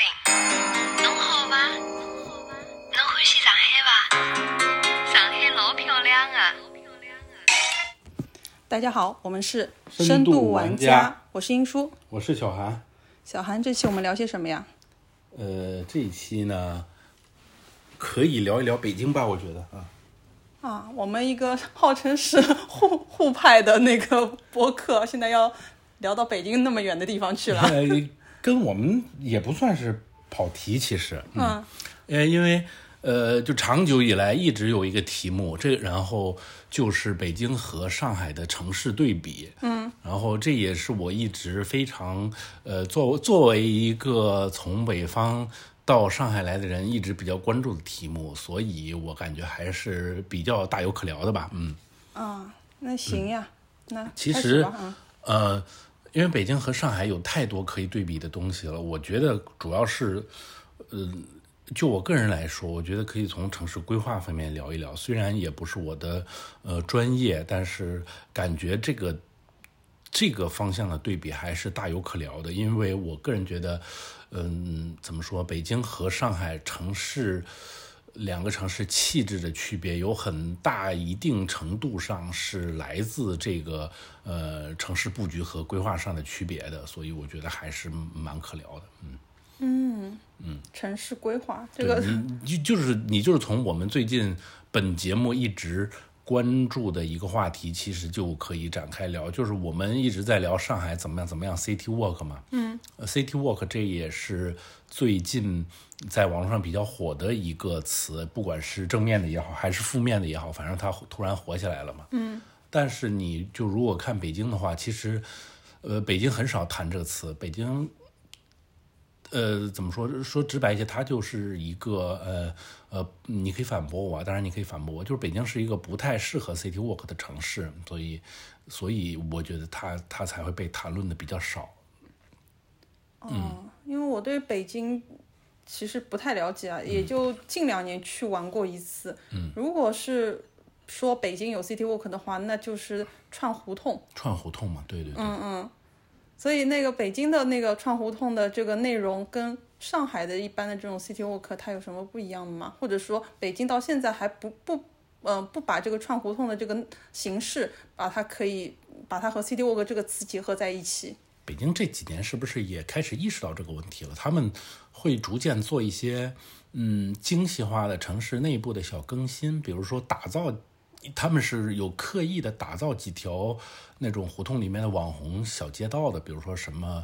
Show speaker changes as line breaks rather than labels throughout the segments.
林，侬好伐？侬欢喜上海伐？上海老漂亮啊的。
大家好，我们是
深度
度
玩
家，
家
我是英叔。
我是小韩。
小韩，这期我们聊些什么呀？
呃，这一期呢，可以聊一聊北京吧？我觉得啊，
啊，我们一个号称是沪沪派的那个播客，现在要聊到北京那么远的地方去了。
呃，跟我们也不算是跑题，其实，
嗯，
呃，因为呃，就长久以来一直有一个题目，这然后就是北京和上海的城市对比，嗯，然后这也是我一直非常呃，作作为一个从北方到上海来的人，一直比较关注的题目，所以我感觉还是比较大有可聊的吧，嗯。
啊，那行呀，那
其实呃，因为北京和上海有太多可以对比的东西了，我觉得主要是，呃，就我个人来说，我觉得可以从城市规划方面聊一聊。虽然也不是我的呃专业，但是感觉这个这个方向的对比还是大有可聊的。因为我个人觉得，嗯，怎么说，北京和上海城市。两个城市气质的区别有很大一定程度上是来自这个呃城市布局和规划上的区别的，所以我觉得还是蛮可聊的。嗯，嗯嗯
城市规划这个，
你就就是你就是从我们最近本节目一直关注的一个话题，其实就可以展开聊，就是我们一直在聊上海怎么样怎么样 City Walk 嘛，嗯，City Walk 这也是最近在网络上比较火的一个词，不管是正面的也好，还是负面的也好，反正它突然火起来了嘛，嗯，但是你就如果看北京的话，其实呃北京很少谈这个词，北京。呃，怎么说？说直白一些，它就是一个呃呃，你可以反驳我啊，当然你可以反驳我，就是北京是一个不太适合 city walk 的城市，所以所以我觉得它它才会被谈论的比较少。
哦，因为我对北京其实不太了解啊，也就近两年去玩过一次。嗯，如果是说北京有 City Walk 的话，那就是串胡同。
串胡同嘛，对对对，
嗯嗯，所以那个北京的那个串胡同的这个内容跟上海的一般的这种 City Walk 它有什么不一样的吗？或者说北京到现在还不不呃不把这个串胡同的这个形式把它可以把它和 City Walk 这个词结合在一起？
北京这几年是不是也开始意识到这个问题了？他们会逐渐做一些嗯精细化的城市内部的小更新，比如说打造，他们是有刻意的打造几条那种胡同里面的网红小街道的，比如说什么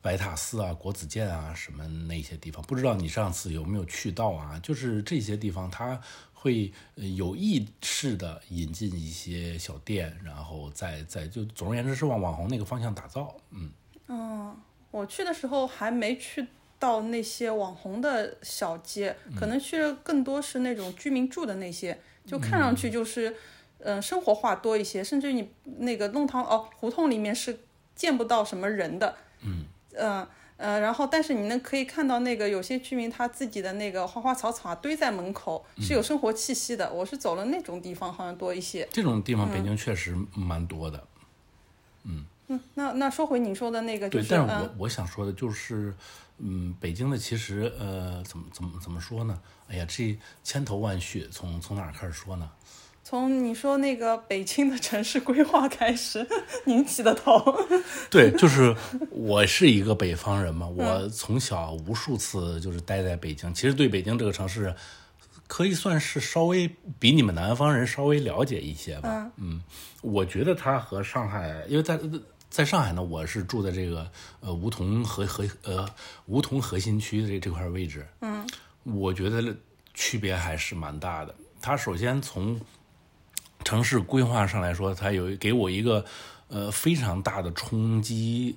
白塔寺啊、国子监啊什么那些地方。不知道你上次有没有去到啊？就是这些地方，它会有意识的引进一些小店，然后再再就总而言之是往网红那个方向打造。嗯嗯。
我去的时候还没去到那些网红的小街，可能去的更多是那种居民住的那些，就看上去就是，嗯、生活化多一些，甚至你那个弄堂哦胡同里面是见不到什么人的，嗯，呃呃，然后但是你能可以看到那个有些居民他自己的那个花花草草啊堆在门口，是有生活气息的。我是走了那种地方好像多一些。
这种地方北京确实蛮多的，
嗯，那那说回你说的那个，就
对。但是我
嗯
我想说的就是，嗯，北京的其实呃，怎么怎么怎么说呢？哎呀，这千头万绪，从从哪儿开始说呢？
从你说那个北京的城市规划开始，您起的头。
对，就是我是一个北方人嘛，我从小无数次就是待在北京，其实对北京这个城市。可以算是稍微比你们南方人稍微了解一些吧。嗯，我觉得它和上海，因为在在上海呢，我是住在这个呃梧桐核核呃梧桐核心区的这这块位置。嗯，我觉得区别还是蛮大的。它首先从城市规划上来说，它有给我一个呃非常大的冲击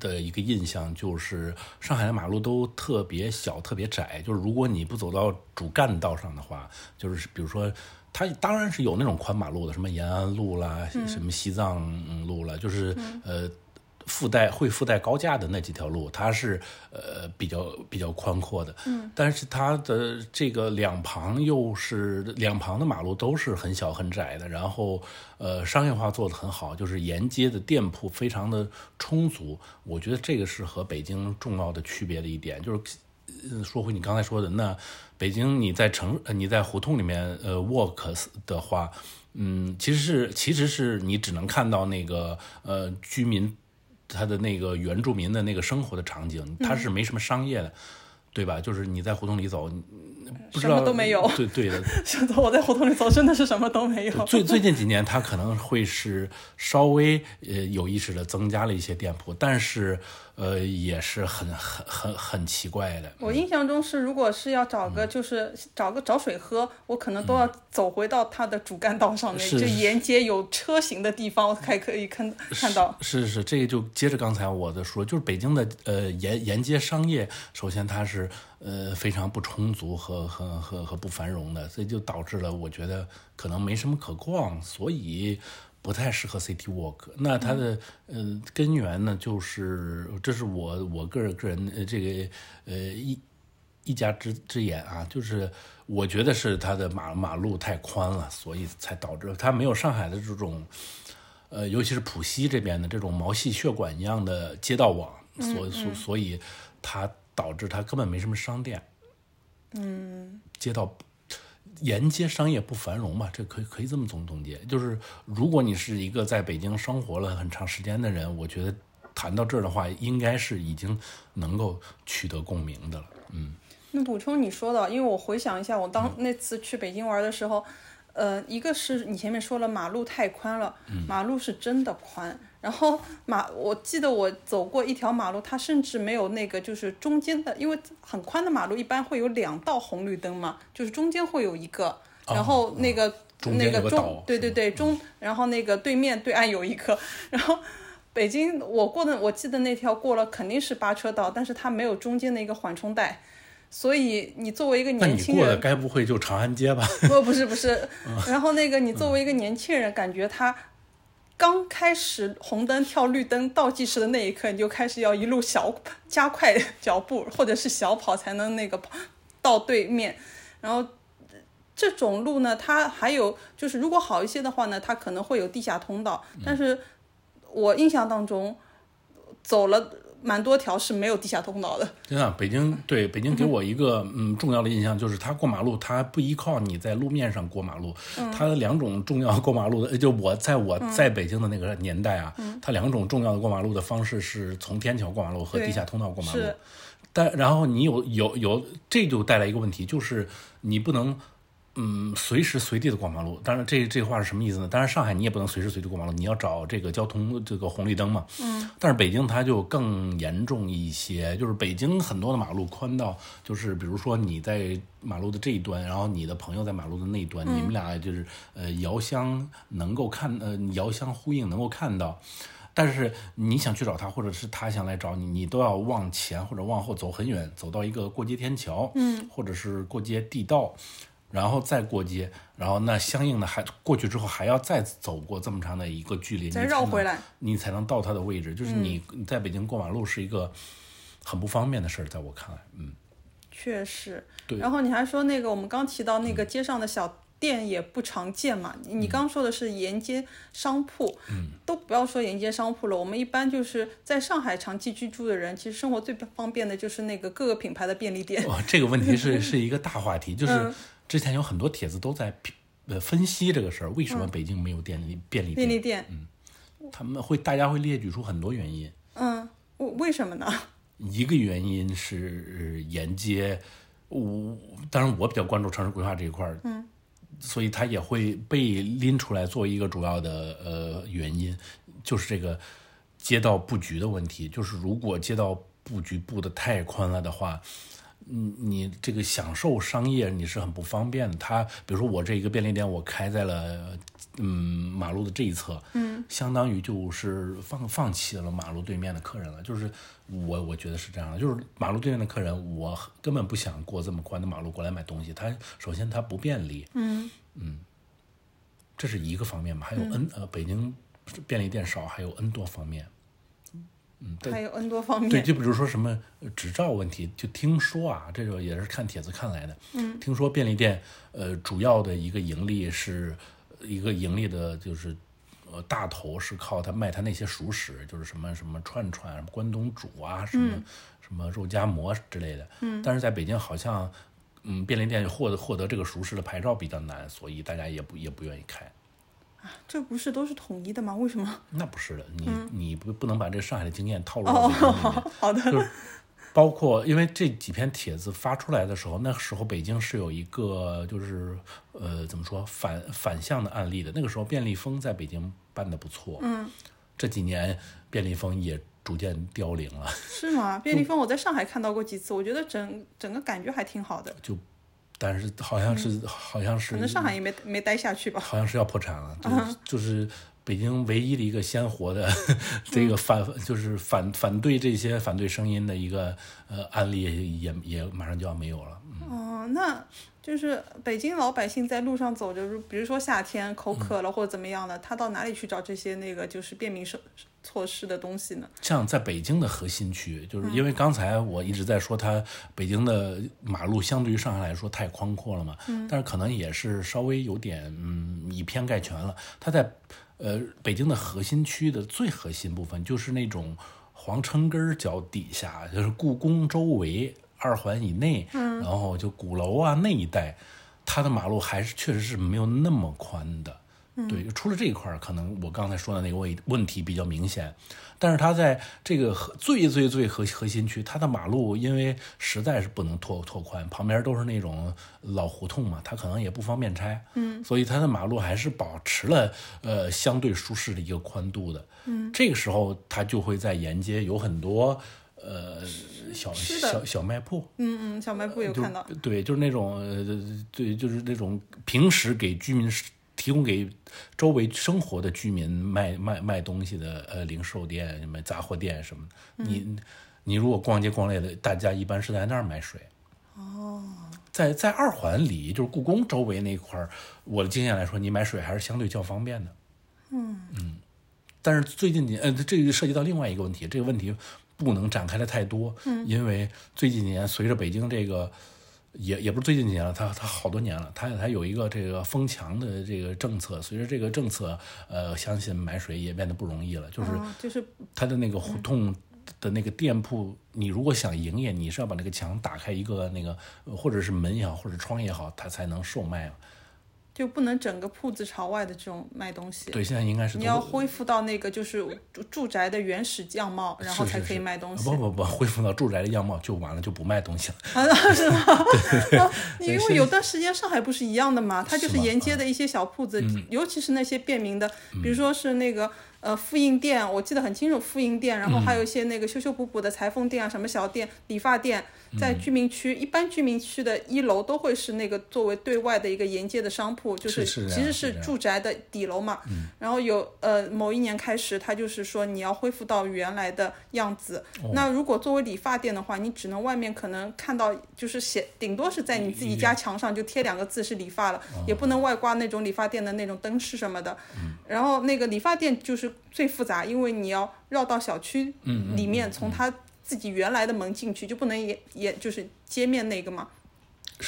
的一个印象，就是上海的马路都特别小、特别窄。就是如果你不走到主干道上的话，就是比如说，它当然是有那种宽马路的，什么延安路啦，什么西藏路啦，就是呃。附带会附带高架的那几条路，它是呃比较比较宽阔的，嗯，但是它的这个两旁又是两旁的马路都是很小很窄的，然后呃商业化做得很好，就是沿街的店铺非常的充足，我觉得这个是和北京重要的区别的一点，就是。呃说回你刚才说的，那北京你在城呃你在胡同里面呃 walk 的话，嗯，其实是其实是你只能看到那个呃居民他的那个原住民的那个生活的场景，它是没什么商业的，对吧？就是你在胡同里走，不知
什
道
么都没有
对对的，
现在我在胡同里走，真的是什么都没有。
最最近几年，它可能会是稍微呃有意识的增加了一些店铺，但是呃也是很很很很奇怪的。
我印象中是，如果是要找
嗯
个就是找个找水喝，我可能都要走回到它的主干道上面，
是
就沿街有车行的地方，我才可以看看到。
是是，这个就接着刚才我的说，就是北京的呃沿沿街商业，首先它是呃非常不充足和和和和不繁荣的，所以就导致了我觉得可能没什么可逛，所以不太适合 City Walk。那它的呃根源呢，就是这是我我个人个人呃这个呃一一家之之言啊，就是我觉得是它的马马路太宽了，所以才导致它没有上海的这种。呃，尤其是浦西这边的这种毛细血管一样的街道网，所所所以它导致它根本没什么商店，嗯，街道沿街商业不繁荣吧，这可以可以这么总总结。就是如果你是一个在北京生活了很长时间的人，我觉得谈到这儿的话，应该是已经能够取得共鸣的了。嗯，
那补充你说的，因为我回想一下，我当那次去北京玩的时候，呃，一个是你前面说了马路太宽了，马路是真的宽。然后马，我记得我走过一条马路，它甚至没有那个就是中间的，因为很宽的马路一般会有两道红绿灯嘛，就是中间会有一个，然后那个、那个中
个，
对对对中，然后那个对面对岸有一个，然后北京我过的，我记得那条过了肯定是八车道，但是它没有中间的一个缓冲带，所以你作为一个年轻人，
过的该不会就长安街吧？
不不是不是，然后那个你作为一个年轻人，感觉他刚开始红灯跳绿灯倒计时的那一刻，你就开始要一路小加快脚步，或者是小跑才能那个跑到对面，然后。这种路呢，它还有就是，如果好一些的话呢，它可能会有地下通道。但是我印象当中，走了蛮多条是没有地下通道的。
真的，北京对北京给我一个嗯重要的印象就是，它过马路它不依靠你在路面上过马路，它的两种重要过马路的，呃就我在我在北京的那个年代啊，它两种重要的过马路的方式是从天桥过马路和地下通道过马路。但然后你有有有，这就带来一个问题，就是你不能。嗯，随时随地的过马路，当然这这话是什么意思呢？当然上海你也不能随时随地过马路，你要找这个交通这个红绿灯嘛。嗯。但是北京它就更严重一些，就是北京很多的马路宽到，就是比如说你在马路的这一端，然后你的朋友在马路的那一端，你们俩就是呃遥相能够看呃遥相呼应，能够看到。但是你想去找他，或者是他想来找你，你都要往前或者往后走很远，走到一个过街天桥，嗯，或者是过街地道。然后再过街，然后那相应的还过去之后还要再走过这么长的一个距离，
再绕回来，
你才能到它的位置。就是你你在北京过马路是一个很不方便的事儿，在我看来，嗯，
确实，
对
然后你还说那个我们刚提到那个街上的小店也不常见嘛？你你刚说的是沿街商铺，嗯，都不要说沿街商铺了，我们一般就是在上海长期居住的人，其实生活最方便的就是那个各个品牌的便利店。
哇，这个问题是是一个大话题，就是
嗯
之前有很多帖子都在批呃分析这个事儿，为什么北京没有便利便利店？
便利店，
他们会大家会列举出很多原因，
嗯，为为什么呢？
一个原因是沿街，我当然我比较关注城市规划这一块儿，嗯，所以它也会被拎出来作为一个主要的呃原因，就是这个街道布局的问题。就是如果街道布局布的太宽了的话，嗯，你这个享受商业你是很不方便的。它比如说我这一个便利店，我开在了嗯马路的这一侧，嗯，相当于就是放放弃了马路对面的客人了。就是我我觉得是这样的，就是马路对面的客人，我根本不想过这么宽的马路过来买东西。他首先他不便利，
嗯
这是一个方面嘛。还有 N、呃北京便利店少，还有 N 多方面。嗯，对
还有 N 多方面。
对，就比如说什么呃执照问题，就听说啊，这个也是看帖子看来的。嗯，听说便利店呃主要的一个盈利是一个盈利的，就是呃大头是靠他卖他那些熟食，就是什么什么串串、什么关东煮啊，什么、什么肉夹馍之类的。嗯，但是在北京好像嗯便利店获得获得这个熟食的牌照比较难，所以大家也不也不愿意开。
这不是都是统一的吗？为什么？
那不是的，你、你不不能把这上海的经验套入到北京里面。
哦，好的。
就是包括因为这几篇帖子发出来的时候，那时候北京是有一个就是呃怎么说反反向的案例的。那个时候便利蜂在北京办的不错，嗯，这几年便利蜂也逐渐凋零了，
是吗？便利蜂我在上海看到过几次，我觉得整整个感觉还挺好的。
就但是好像是、好像是
可能上海也没没待下去吧。
好像是要破产了，就是、就是北京唯一的一个鲜活的 这个反，就是反反对这些反对声音的一个呃案例也也马上就要没有了。嗯
哦，那就是北京老百姓在路上走着，比如说夏天口渴了或者怎么样的，他到哪里去找这些那个就是便民措措施的东西呢？
像在北京的核心区，就是因为刚才我一直在说它北京的马路相对于上海来说太宽阔了嘛，嗯，但是可能也是稍微有点嗯以偏概全了。它在呃北京的核心区的最核心部分，就是那种皇城根儿脚底下，就是故宫周围二环以内，嗯，然后就鼓楼啊那一带，它的马路还是确实是没有那么宽的。对，除了这一块儿，可能我刚才说的那个问问题比较明显，但是它在这个核最最最核核心区，它的马路因为实在是不能拓拓宽，旁边都是那种老胡同嘛，它可能也不方便拆，嗯，所以它的马路还是保持了呃相对舒适的一个宽度的，嗯，这个时候它就会在沿街有很多呃小小小卖铺，
嗯嗯，小卖铺有看到。
对，就是那种呃，对，就是那种平时给居民提供给周围生活的居民卖卖卖东西的呃零售店、什么杂货店什么的。你你如果逛街逛累了，大家一般是在那儿买水。
哦，
在在二环里，就是故宫周围那块儿，我的经验来说，你买水还是相对较方便的。
嗯
嗯，但是最近你呃，这个涉及到另外一个问题，这个问题不能展开的太多，嗯，因为最近几年随着北京这个。也也不是最近几年了，它它好多年了，它它有一个这个封墙的这个政策，随着这个政策，呃，相信买水也变得不容易了。就是
就是
它的那个胡同的那个店铺，你如果想营业，你是要把那个墙打开一个那个，或者是门也好，或者窗也好，它才能售卖了。
就不能整个铺子朝外的这种卖东西。
对，现在应该是
你要恢复到那个就是住住宅的原始样貌，然后才可以卖东西。
不不不，恢复到住宅的样貌就完了，就不卖东西了。
啊，是吗？因为有段时间上海不是一样的嘛，它就是沿街的一些小铺子，尤其是那些便民的，比如说是那个呃复印店，我记得很清楚，复印店，然后还有一些那个修修补补的裁缝店啊，什么小店、理发店。在居民区，一般居民区的一楼都会是那个作为对外的一个沿街的商铺，就是其实是住宅的底楼嘛。然后有呃某一年开始，它就是说你要恢复到原来的样子。那如果作为理发店的话，你只能外面可能看到就是写，顶多是在你自己家墙上就贴两个字是理发了，也不能外挂那种理发店的那种灯饰什么的。然后那个理发店就是最复杂，因为你要绕到小区里面，从它。自己原来的门进去就不能也也就是街面那个嘛，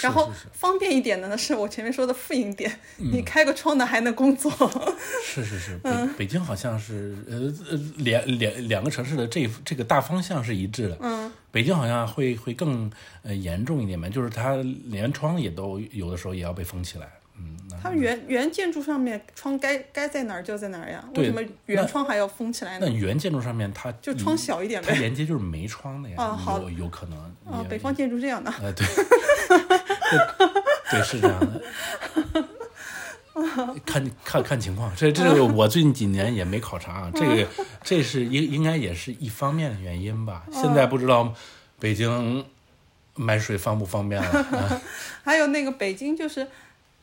然后方便一点的呢，是我前面说的复印店，你开个窗的还能工作。
是 是是，北北京好像是呃呃两两两个城市的这这个大方向是一致的。
嗯，
北京好像会会更呃严重一点嘛，就是它连窗也都有的时候也要被封起来。嗯，
它原原建筑上面窗该该在哪儿就在哪儿呀？为什么原窗还要封起来
呢？那原建筑上面它
就窗小一点呗，
它连接就是没窗的呀。
啊，好，
有有可能。
啊，北方建筑这样的。
呃，对，对，是这样的。看看看情况，这这个我最近几年也没考察啊，这个 这是应应该也是一方面的原因吧。现在不知道北京买水方不方便了。
还有那个北京就是。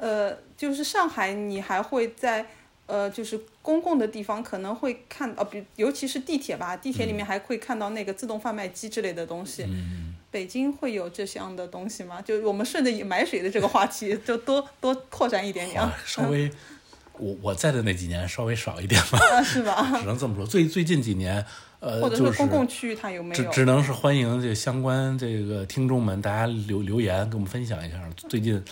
呃，就是上海，你还会在呃，就是公共的地方可能会看到，比尤其是地铁吧，地铁里面还会看到那个自动贩卖机之类的东西。
嗯
北京会有这样的东西吗？就我们顺着买水的这个话题，就多多扩展一点点。
稍微，我我在的那几年稍微少一点吧。
啊，是吧？
只能这么说。最最近几年，呃，
或者
就是
公共区域它有没有？
只只能是欢迎这相关这个听众们，大家留留言给我们分享一下，最近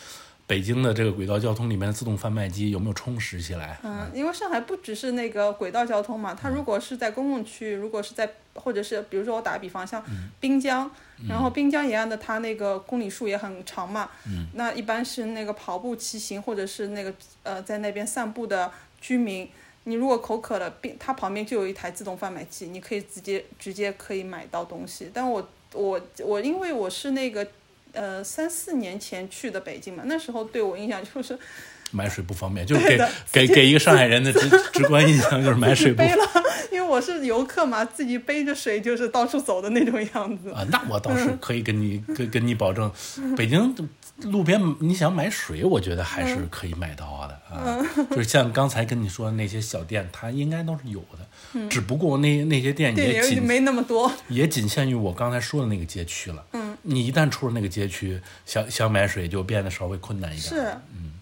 北京的这个轨道交通里面的自动贩卖机有没有充实起来？
嗯，因为上海不只是那个轨道交通嘛，
嗯
它如果是在公共区域，如果是在或者是比如说我打个比方，像
嗯
滨江，然后滨江沿岸的它那个公里数也很长嘛，
嗯
那一般是那个跑步、骑行或者是那个呃在那边散步的居民。你如果口渴了，并它旁边就有一台自动贩卖机，你可以直接直接可以买到东西。但我我我因为我是那个呃三四年前去的北京嘛，那时候对我印象就是
买水不方便，就是给给给一个上海人的直 直观印象就是买水不
背了，因为我是游客嘛，自己背着水就是到处走的那种样子。
啊，那我倒是可以跟你跟跟你保证，北京路边你想买水，我觉得还是可以买到的啊。就是像刚才跟你说的那些小店，它应该都是有的，只不过那那些店，也仅
没那么多。
也仅限于我刚才说的那个街区了。嗯，你一旦出了那个街区，想想买水就变得稍微困难一点。
是，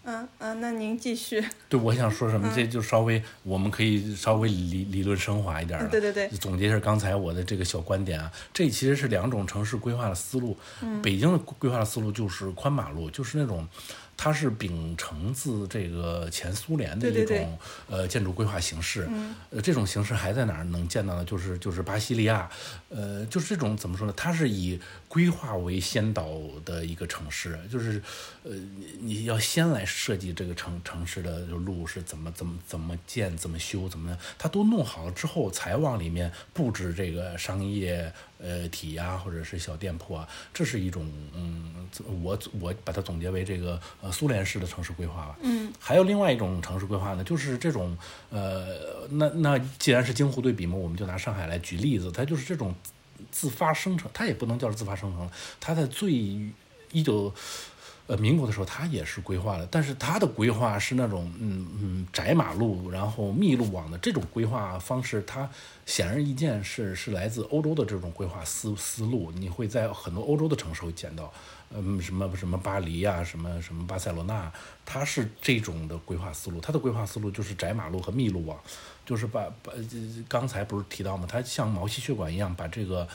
嗯嗯那您继续。
对，我想说什
嗯
么，这就稍微我们可以稍微理理论升华一点了。
对对对
总结一下刚才我的这个小观点啊，这其实是两种城市规划的思路。
嗯
北京的规划的思路就是宽马路，就是那种。它是秉承自这个前苏联的一种呃建筑规划形式，呃这种形式还在哪儿能见到呢？就是就是巴西利亚，呃就是这种怎么说呢？它是以规划为先导的一个城市，就是呃你你要先来设计这个城城市的路是怎么怎么怎么建怎么修怎么样，它都弄好了之后才往里面布置这个商业呃体呀、或者是小店铺啊，这是一种嗯，我我把它总结为这个呃苏联式的城市规划吧。嗯，还有另外一种城市规划呢，就是这种呃，那那既然是京沪对比嘛，我们就拿上海来举例子，它就是这种自发生成，它也不能叫自发生成了，它在最一九。呃，民国的时候，它也是规划的，但是它的规划是那种嗯嗯窄马路，然后密路网的这种规划方式，它显而易见是是来自欧洲的这种规划思思路。你会在很多欧洲的城市会见到，嗯，什么什么巴黎呀、什么什么巴塞罗那，它是这种的规划思路。它的规划思路就是窄马路和密路网，就是把把呃刚才不是提到吗？它像毛细血管一样把这个。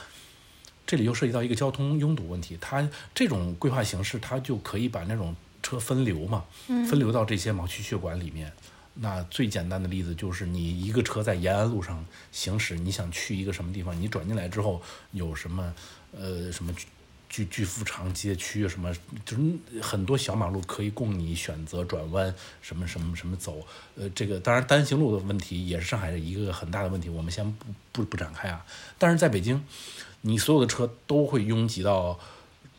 这里又涉及到一个交通拥堵问题，它这种规划形式，它就可以把那种车分流嘛，分流到这些毛细血管里面。那最简单的例子就是，你一个车在延安路上行驶，你想去一个什么地方，你转进来之后有什么呃什么巨巨富长街区什么，就是很多小马路可以供你选择转弯，什么什么什么走。呃，这个当然单行路的问题也是上海的一个很大的问题，我们先不不不展开啊。但是在北京。你所有的车都会拥挤到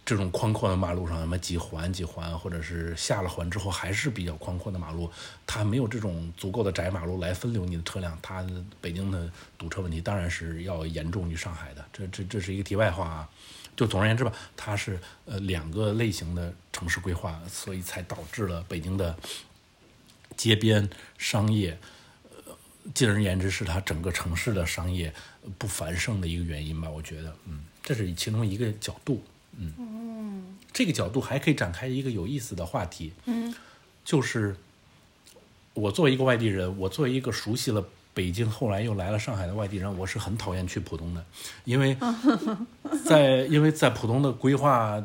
这种宽阔的马路上，什么几环几环，或者是下了环之后还是比较宽阔的马路，它没有这种足够的窄马路来分流你的车辆，它北京的堵车问题当然是要严重于上海的。这这这是一个题外话啊。就总而言之吧，它是呃两个类型的城市规划，所以才导致了北京的街边商业。呃进而言之，是它整个城市的商业不繁盛的一个原因吧？我觉得，嗯，这是其中一个角度，嗯，这个角度还可以展开一个有意思的话题，嗯，就是我作为一个外地人，我作为一个熟悉了北京，后来又来了上海的外地人，我是很讨厌去浦东的，因为在 因为在浦东的规划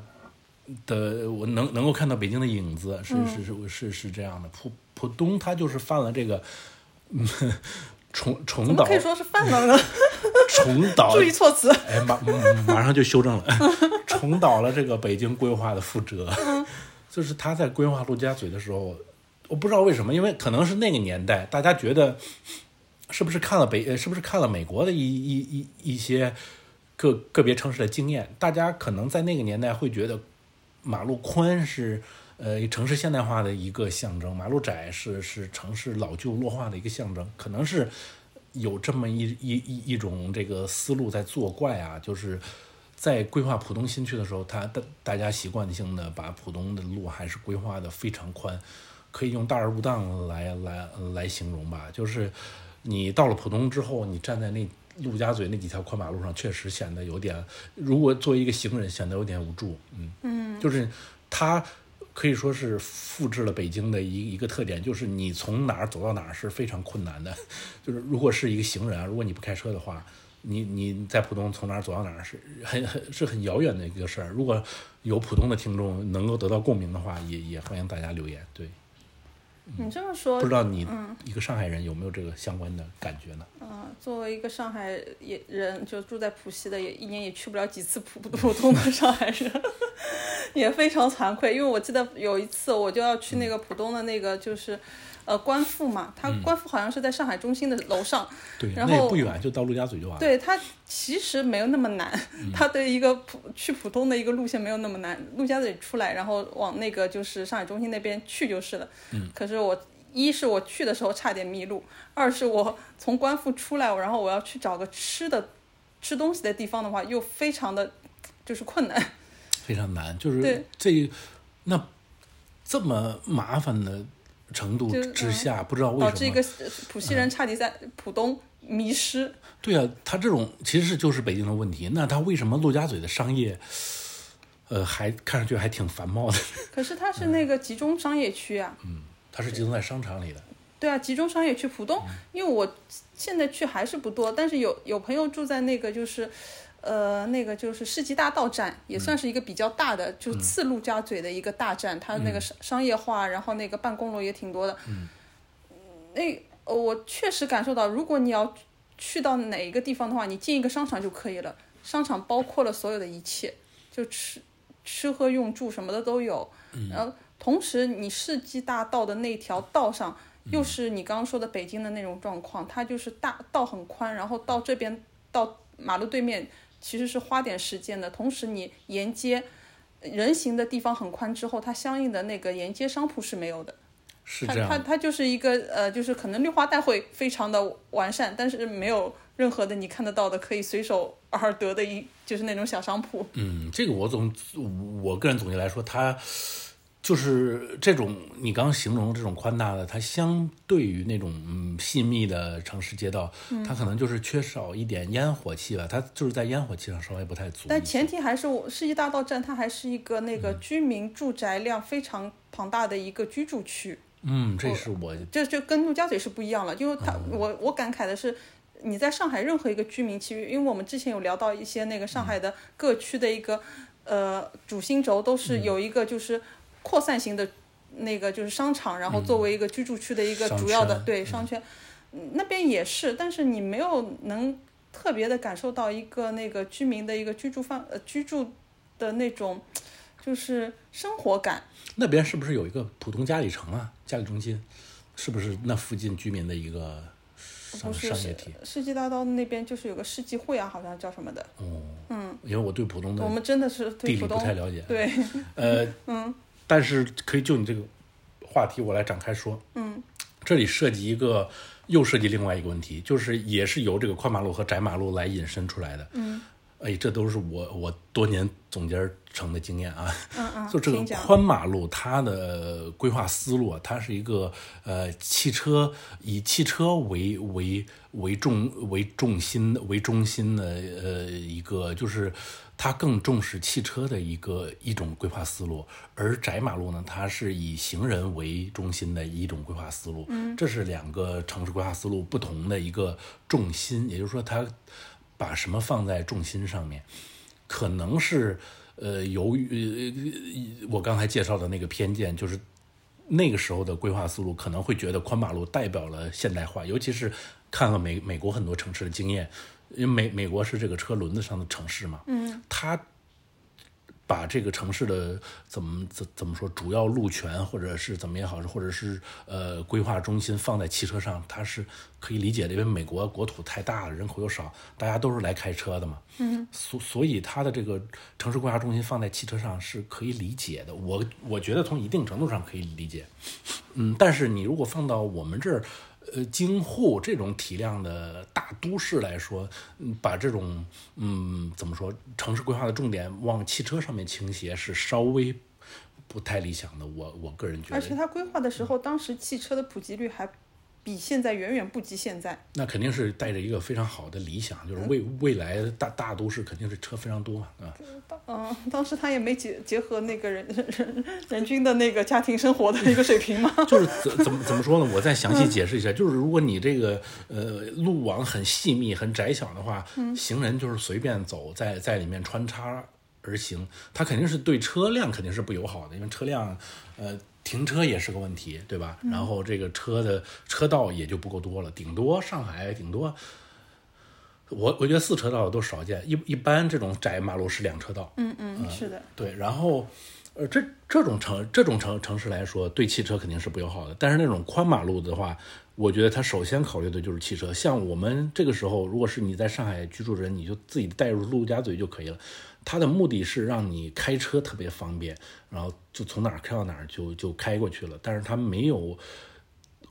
的，我能能够看到北京的影子，是是是是是这样的，浦浦东它就是犯了这个。嗯，重重蹈
可以说是犯了呢？
重蹈
注意措辞。
哎，马嗯马上就修正了，重蹈了这个北京规划的覆辙。就是他在规划陆家嘴的时候，我不知道为什么，因为可能是那个年代，大家觉得是不是看了北，是不是看了美国的一一一一些个个别城市的经验，大家可能在那个年代会觉得马路宽是。呃，城市现代化的一个象征，马路窄是是城市老旧落化的一个象征，可能是有这么一一一一种这个思路在作怪啊，就是在规划浦东新区的时候，他大大家习惯性的把浦东的路还是规划的非常宽，可以用大而无当来来来形容吧，就是你到了浦东之后，你站在那陆家嘴那几条宽马路上，确实显得有点，如果作为一个行人，显得有点无助，嗯嗯，就是他。可以说是复制了北京的一一个特点，就是你从哪儿走到哪儿是非常困难的。就是如果是一个行人啊，如果你不开车的话，你你在浦东从哪儿走到哪儿是很很是很遥远的一个事儿。如果有普通的听众能够得到共鸣的话，也也欢迎大家留言。对，
你这么说
不知道你一个上海人有没有这个相关的感觉呢？
嗯，作为一个上海也人，就住在浦西的，也一年也去不了几次普 普通的上海人，也非常惭愧。因为我记得有一次，我就要去那个浦东的那个，就是呃官复嘛，它官复好像是在上海中心的楼上，
对，
然后
也不远，就到陆家嘴就完了。
对它其实没有那么难，它对一个普去普通的一个路线没有那么难，陆家嘴出来，然后往那个就是上海中心那边去就是了。嗯。可是我一是我去的时候差点迷路，二是我从官复出来，然后我要去找个吃的吃东西的地方的话，又非常的就是困难。
非常难，就是这那这么麻烦的程度之下，不知道为什么
导致一个呃浦西人差点在浦东迷失。
对啊，他这种其实就是北京的问题。那他为什么陆家嘴的商业，呃，还看上去还挺繁茂的？
可是它是那个集中商业区啊，嗯
它是集中在商场里的。
对啊，集中商业区浦
嗯
东，因为我现在去还是不多，但是有有朋友住在那个就是，呃，那个就是世纪大道站，也算是一个比较大的，就是次陆家嘴的一个大站，它那个商商业化，然后那个办公楼也挺多的。嗯。那呃我确实感受到，如果你要去到哪一个地方的话，你进一个商场就可以了，商场包括了所有的一切，就吃吃喝用住什么的都有。嗯然后同时，你世纪大道的那条道上，又是你刚刚说的北京的那种状况，它就是大道很宽，然后到这边到马路对面其实是花点时间的。同时，你沿街人行的地方很宽之后，它相应的那个沿街商铺是没有的。
是这样的，
它它就是一个呃，就是可能绿化带会非常的完善，但是没有任何的你看得到的可以随手而得的一就是那种小商铺。
嗯，这个我总我个人总结来说，它就是这种你刚刚形容这种宽大的，它相对于那种嗯细密的城市街道，
嗯。
它可能就是缺少一点烟火气吧，它就是在烟火气上稍微不太足。
但前提还是我世纪大道站，它还是一个那个居民住宅量非常庞大的一个居住区。
嗯，这是我
这就跟陆家嘴是不一样了，因为它、
嗯。
我我感慨的是，你在上海任何一个居民区，因为我们之前有聊到一些那个上海的各区的一个、呃主心轴都
嗯。
是有一个就是扩散型的那个就是商场，然后作为一个居住区的一个主要的
圈
对商圈，嗯那边也是，但是你没有能特别的感受到一个那个居民的一个居住范呃居住的那种就是生活感。
那边是不是有一个浦东嘉里城啊？嘉里中心是不是那附近居民的一个商
不是世
商业体？
世纪大道那边就是有个世纪汇啊，好像叫什么的。
哦，嗯，因为我对浦东的
我们真的是对浦东不
太了解。
对，
呃，嗯，但是可以就你这个话题，我来展开说。嗯，这里涉及一个，又涉及另外一个问题，就是也是由这个宽马路和窄马路来引申出来的。嗯，哎，这都是我我多年总结成的经验啊。
嗯嗯，
就这个宽马路，它的规划思路啊，它是一个呃汽车以汽车为为为重为重心为中心的呃一个，就是它更重视汽车的一个一种规划思路，而窄马路呢，它是以行人为中心的一种规划思路。嗯，这是两个城市规划思路不同的一个重心，也就是说，它把什么放在重心上面。可能是呃，由于、呃、我刚才介绍的那个偏见，就是那个时候的规划思路可能会觉得宽马路代表了现代化，尤其是看了美美国很多城市的经验，因为美美国是这个车轮子上的城市嘛，嗯，它。把这个城市的怎么怎怎么说主要路权或者是怎么也好，或者是呃规划中心放在汽车上，它是可以理解的，因为美国国土太大了，人口又少，大家都是来开车的嘛。嗯，所所以它的这个城市规划中心放在汽车上是可以理解的。我我觉得从一定程度上可以理解。嗯，但是你如果放到我们这儿。呃，京沪这种体量的大都市来说，把这种嗯怎么说，城市规划的重点往汽车上面倾斜是稍微不太理想的。我我个人觉得，
而且它规划的时候，当时汽车的普及率还比现在远远不及现在。
那肯定是带着一个非常好的理想，就是未未来大大都市肯定是车非常多嘛，啊，
嗯，当时他也没结结合那个人人人均的那个家庭生活的一个水平嘛。
就是怎怎么 怎么说呢？我再详细解释一下，就是如果你这个呃路网很细密、很窄小的话，行人就是随便走，在在里面穿插而行，它肯定是对车辆肯定是不友好的，因为车辆呃停车也是个问题，对吧？然后这个车的车道也就不够多了，顶多上海顶多。我我觉得四车道都少见，一一般这种窄马路是两车道，
嗯嗯，是的，
对，然后，呃，这这种城这种城城市来说，对汽车肯定是不友好的。但是那种宽马路的话，我觉得它首先考虑的就是汽车。像我们这个时候，如果是你在上海居住的人，你就自己带入陆家嘴就可以了。它的目的是让你开车特别方便，然后就从哪儿开到哪儿就就开过去了。但是它没有，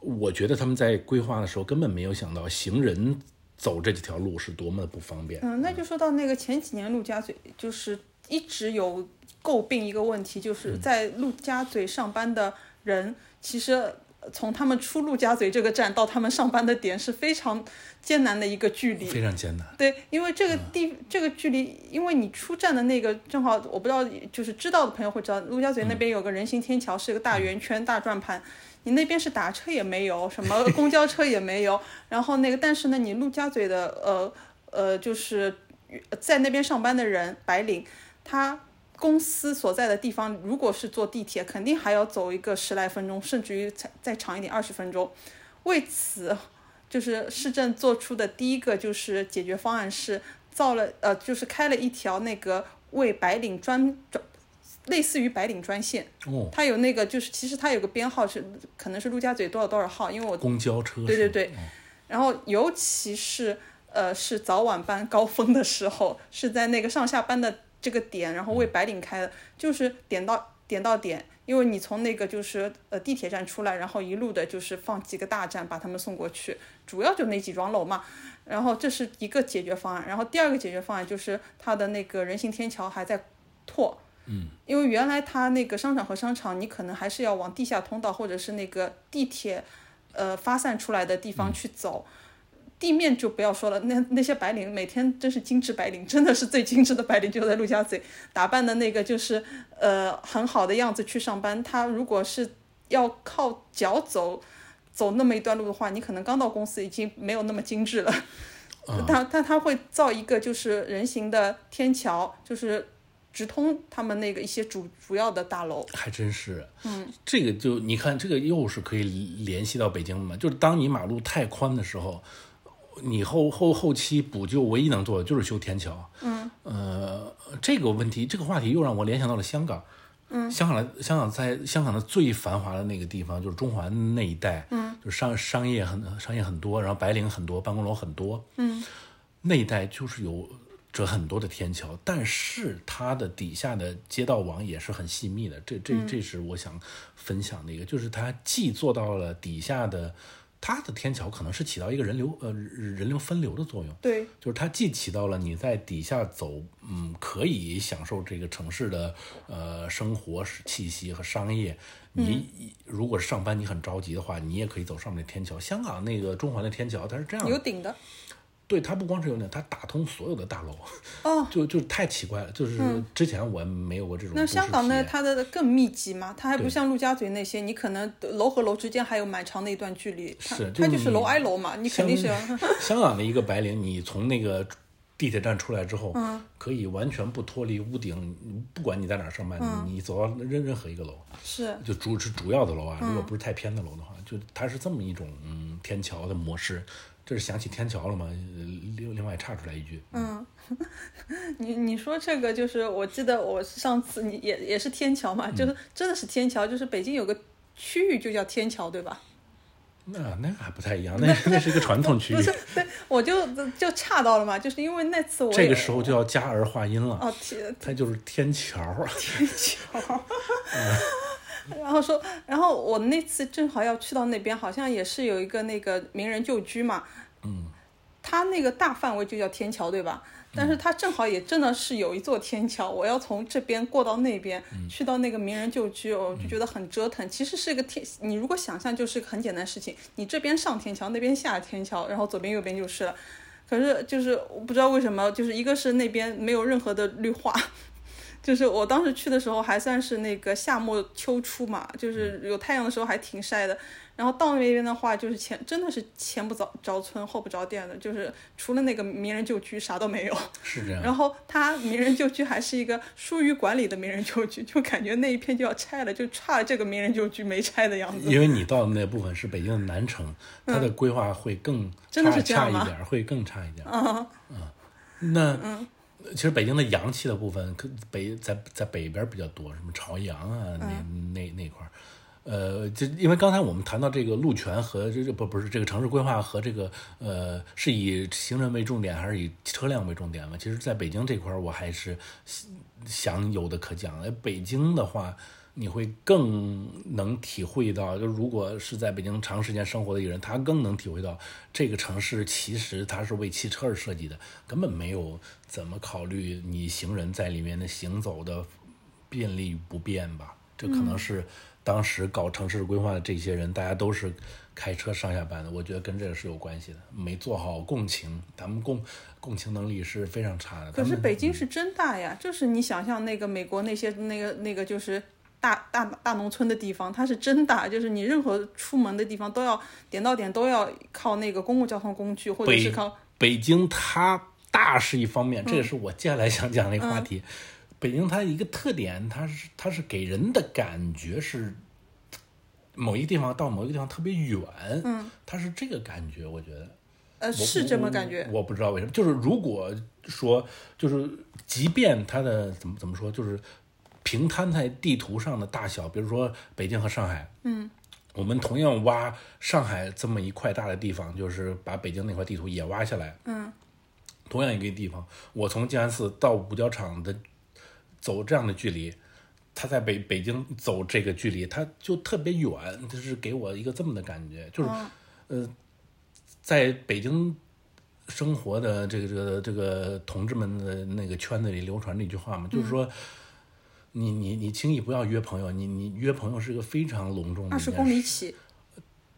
我觉得他们在规划的时候根本没有想到行人走这几条路是多么的不方便。
嗯，那就说到那个前几年陆家嘴就是一直有诟病一个问题，就是在陆家嘴上班的人，其实从他们出陆家嘴这个站到他们上班的点是非常艰难的一个距离。
非常艰难。
对，因为这个地、这个距离，因为你出站的那个正好，我不知道，就是知道的朋友会知道，陆家嘴那边有个人行天桥，是个大圆圈、大转盘。你那边是打车也没有，什么公交车也没有，然后那个，但是呢，你陆家嘴的呃呃，就是在那边上班的人，白领，他公司所在的地方，如果是坐地铁，肯定还要走一个十来分钟，甚至于再再长一点，二十分钟。为此，就是市政做出的第一个就是解决方案是造了呃，就是开了一条那个为白领专专。类似于白领专线，
哦，
它有那个就是其实它有个编号是可能是陆家嘴多少多少号，因为我
公交车
对对对
哦
然后尤其是呃是早晚班高峰的时候，是在那个上下班的这个点，然后为白领开的，就是点到点到点，因为你从那个就是呃地铁站出来，然后一路的就是放几个大站把他们送过去，主要就那几幢楼嘛。然后这是一个解决方案，然后第二个解决方案就是它的那个人行天桥还在拓。因为原来它那个商场和商场，你可能还是要往地下通道或者是那个地铁，呃发散出来的地方去走。地面就不要说了，那那些白领每天真是精致白领，真的是最精致的白领，就在陆家嘴打扮的那个就是呃很好的样子去上班。他如果是要靠脚走走那么一段路的话，你可能刚到公司已经没有那么精致了。他他他会造一个就是人行的天桥，就是直通他们那个一些主主要的大楼。
还真是，嗯，这个就你看，这个又是可以联系到北京的嘛。就是当你马路太宽的时候，你后后后期补救唯一能做的就是修天桥。嗯，呃，这个问题，这个话题又让我联想到了香港。嗯，香港的香港在香港的最繁华的那个地方，就是中环那一带，嗯，就商商业很商业很多，然后白领很多，办公楼很多，嗯，那一带就是有着很多的天桥，但是它的底下的街道网也是很细密的，这这这是我想分享的一个，就是它既做到了底下的。它的天桥可能是起到一个人流呃人流分流的作用，
对，
就是它既起到了你在底下走，嗯，可以享受这个城市的呃生活气息和商业。你如果是上班你很着急的话，你也可以走上面的天桥。香港那个中环的天桥它是这样的，
有顶的。
对，它不光是有点，它打通所有的大楼，
哦，
就就太奇怪了。就是之前我没有过这种
那香港呢，它的更密集嘛，它还不像陆家嘴那些，你可能楼和楼之间还有蛮长的一段距离，它
是
它就是楼挨楼嘛，你肯定是要。
香港的一个白领，你从那个地铁站出来之后，
嗯
可以完全不脱离屋顶，不管你在哪儿上班，
嗯
你走到任任何一个楼，
是
就主是主要的楼啊，
嗯
如果不是太偏的楼的话，就它是这么一种嗯天桥的模式。这是想起天桥了吗？呃另另外岔出来一句，
嗯 你你说这个就是，我记得我上次你也也是天桥
嗯
嘛，就是真的是天桥，就是北京有个区域就叫天桥，对吧？
那那还不太一样，那 那是一个传统区域
不，是，对，我就就岔到了嘛，就是因为那次我
这个时候就要加儿化音了，
哦天
它就是天桥。
天桥，然后说，然后我那次正好要去到那边，好像也是有一个那个名人旧居嘛，嗯，它那个大范围就叫天桥，对吧？但是它正好也真的是有一座天桥，我要从这边过到那边，
嗯
去到那个名人旧居，我就觉得很折腾。其实是一个天，你如果想象就是个很简单的事情，你这边上天桥，那边下天桥，然后左边右边就是了。可是就是我不知道为什么，就是一个是那边没有任何的绿化，就是我当时去的时候还算是那个夏末秋初嘛，就是有太阳的时候还挺晒的。然后到那边的话，就是前真的是前不着着村后不着店的，就是除了那个名人旧居啥都没有。
是这样。
然后它名人旧居还是一个疏于管理的名人旧居，就感觉那一片就要拆了，就差了这个名人旧居没拆的样子。
因为你到的那部分是北京的南城，它的规划会更
嗯真的
差
是这样吗
差一点，会更差一点。
啊，
那
嗯
其实北京的洋气的部分，可北在在北边比较多，什么朝阳啊，那
嗯
那那块儿。呃，就因为刚才我们谈到这个路权和这这不不是这个城市规划和这个呃是以行人为重点还是以车辆为重点嘛？其实在北京这块儿我还是想有的可讲。呃北京的话，你会更能体会到，就如果是在北京长时间生活的一个人，他更能体会到这个城市其实它是为汽车而设计的，根本没有怎么考虑你行人在里面的行走的便利与不便吧。这可能是当时搞城市规划的这些人，大家都是开车上下班的，我觉得跟这个是有关系的。没做好共情，咱们共共情能力是非常差的。
可是北京是真大呀，就是你想象那个美国那些那个那个就是大大大农村的地方，它是真大，就是你任何出门的地方都要点到点都要靠那个公共交通工具，或者是靠
北京它大是一方面，
嗯
这也是我接下来想讲的一个话题。北京它一个特点，它是它是给人的感觉是某一个地方到某一个地方特别远，嗯，它是这个感觉，我觉得。
呃是这么感觉。
我，我不知道为什么。就是如果说，就是即便它的怎么怎么说，就是平摊在地图上的大小，比如说北京和上海，嗯，我们同样挖上海这么一块大的地方，就是把北京那块地图也挖下来，嗯，同样一个地方，我从静安寺到五角场的走这样的距离。他在北北京走这个距离，他就特别远，就是给我一个这么的感觉，就是，呃，在北京生活的这个这个这个同志们的那个圈子里流传着一句话嘛，就是说，你你你轻易不要约朋友，你你约朋友是一个非常隆重的
二十。公里起，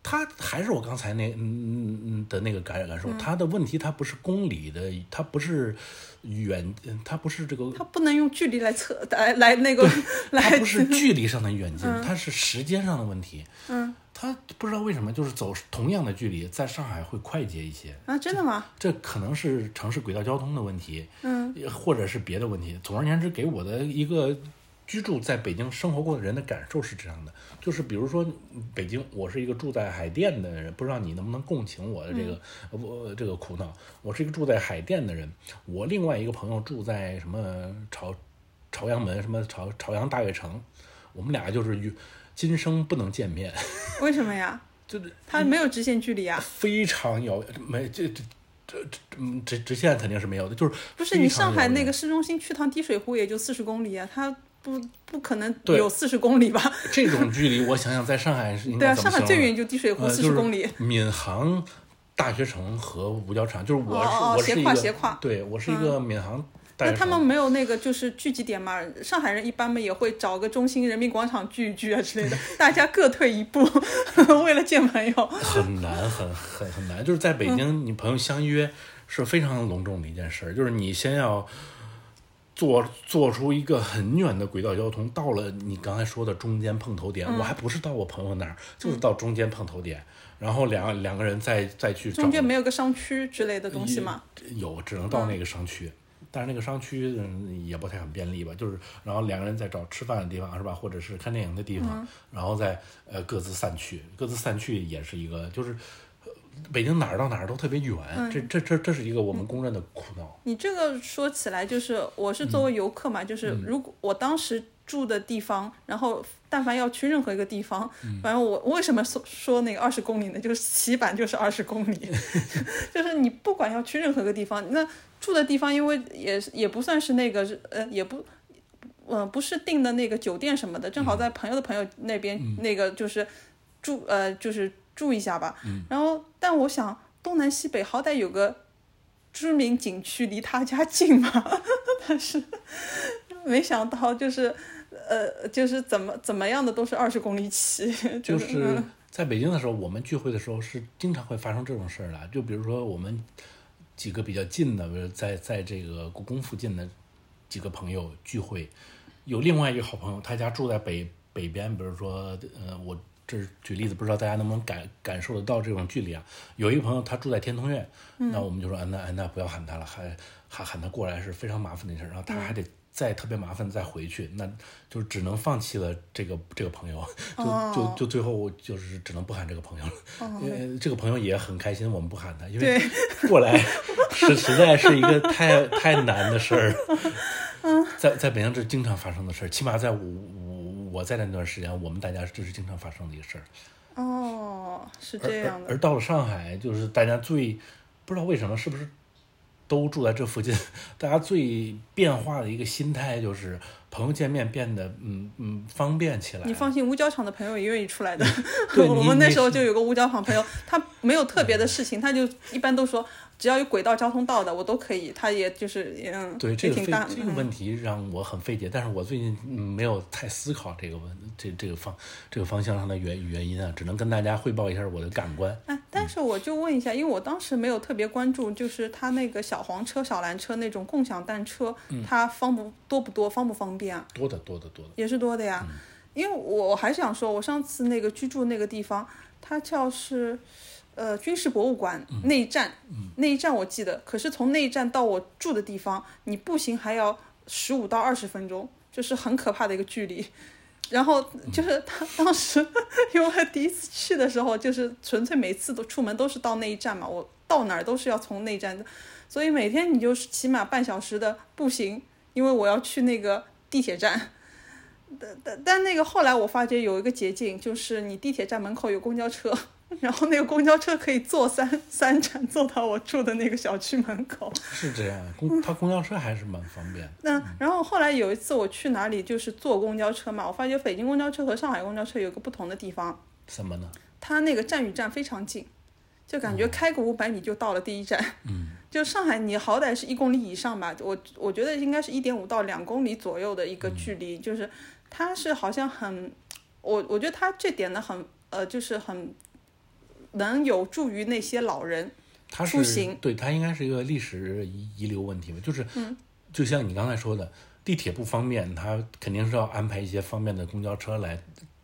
他还是我刚才那嗯嗯嗯的那个感感受，他的问题他不是公里的，他不是远，他不是这个
他不能用距离来测来来那个
它
来
不是距离上的远近，它是时间上的问题。
嗯，
他不知道为什么，就是走同样的距离，在上海会快捷一些。
啊，真的吗？
这可能是城市轨道交通的问题，
嗯，
或者是别的问题。总而言之，给我的一个居住在北京生活过的人的感受是这样的，就是比如说北京，我是一个住在海淀的人，不知道你能不能共情我的这个、我这个苦恼。我是一个住在海淀的人，我另外一个朋友住在什么朝朝阳门，什么朝朝阳大悦城，我们俩就是与今生不能见面，
为什么呀？
就是
他没有直线距离啊。
非常遥没这这这这嗯直直线肯定是没有的，就是
不是你上海那个市中心去趟滴水湖也就四十公里啊，它不不可能有四十公里吧？
这种距离，我想想在上海是应
对啊，上海最远就滴水湖四十公里。
闵行大学城和五角场，就是我是、
哦哦
我是一个
斜跨斜跨嗯
对我是一个闵行。
那他们没有那个就是聚集点嘛？上海人一般嘛也会找个中心人民广场聚一聚啊之类的，大家各退一步，为了见朋友。
很难，很很很难。就是在北京，你朋友相约是非常隆重的一件事儿，就是你先要做做出一个很远的轨道交通，到了你刚才说的中间碰头点，
嗯
我还不是到我朋友那儿，就是到中间碰头点，然后两两个人再再去找
中间没有个商区之类的东西吗？
有，只能到那个商区。但是那个商区嗯也不太很便利吧，就是然后两个人再找吃饭的地方是吧，或者是看电影的地方，然后再呃各自散去，各自散去也是一个就是。呃北京哪儿到哪儿都特别远，这这这这是一个我们公认的苦恼。
你这个说起来，就是我是作为游客嘛，就是如果我当时住的地方，然后但凡要去任何一个地方，反正我我为什么说说那个二十公里呢？就是起板就是二十公里 就是你不管要去任何一个地方，那住的地方因为也也不算是那个呃也不。呃，不是订的那个酒店什么的，正好在朋友的朋友那边，那个就是住呃，就是住一下吧。然后，但我想东南西北好歹有个知名景区离他家近嘛，但是没想到就是呃就是怎么怎么样的都是二十公里起，
就是在北京的时候，我们聚会的时候是经常会发生这种事儿的。就比如说我们几个比较近的，比如在在这个故宫附近的几个朋友聚会，有另外一个好朋友，他家住在北北边，比如说呃，我这是举例子，不知道大家能不能感感受得到这种距离啊？有一个朋友他住在天通苑，那我们就说，啊那啊那不要喊他了，还喊喊他过来是非常麻烦的一事儿，然后他还得。再特别麻烦再回去，那就只能放弃了这个这个朋友，就就就最后就是只能不喊这个朋友了。因为这个朋友也很开心，我们不喊他，因为过来实 实在是一个太太难的事儿。在在北京这经常发生的事儿，起码在我我我在那段时间，我们大家这是经常发生的一个事儿。
哦是这样的，
而而到了上海，就是大家最不知道为什么，是不是都住在这附近？大家最变化的一个心态就是朋友见面变得嗯嗯方便起来。
你放心，五角场的朋友也愿意出来的。
对
我们那时候就有个五角场朋友，他没有特别的事情，他就一般都说只要有轨道交通到的我都可以。他也就是嗯，
对这个这个问题让我很费解，但是我最近嗯没有太思考这个问这这个方这个方向上的原原因啊，只能跟大家汇报一下我的感官。
哎，但是我就问一下，因为我当时没有特别关注，就是他那个小黄车、小蓝车那种共享单车，
嗯
它方不多不多，方不方便啊？
多的多的多的，
也是多的呀。因为我我还想说，我上次那个居住那个地方，它叫是呃军事博物馆内站，内站我记得，可是从内站到我住的地方，你步行还要十五到二十分钟，就是很可怕的一个距离。然后就是他当时，因为我第一次去的时候，就是纯粹每次都出门都是到那一站嘛，我到哪儿都是要从那一站的，所以每天你就是起码半小时的步行，因为我要去那个地铁站。但但但那个后来我发觉有一个捷径，就是你地铁站门口有公交车，然后那个公交车可以坐三三站坐到我住的那个小区门口。
是这样，公他公交车还是蛮方便的。
那然后后来有一次我去哪里就是坐公交车嘛，我发觉北京公交车和上海公交车有个不同的地方，
什么呢？
它那个站与站非常近，就感觉开个五百米就到了第一站。嗯，就上海你好歹是一公里以上吧，我我觉得应该是一点五到两公里左右的一个距离，就是它是好像很，我我觉得它这点呢很呃就是很能有助于那些老人。出行
对它应该是一个历史遗遗留问题吧，就是，
嗯
就像你刚才说的，地铁不方便，它肯定是要安排一些方便的公交车来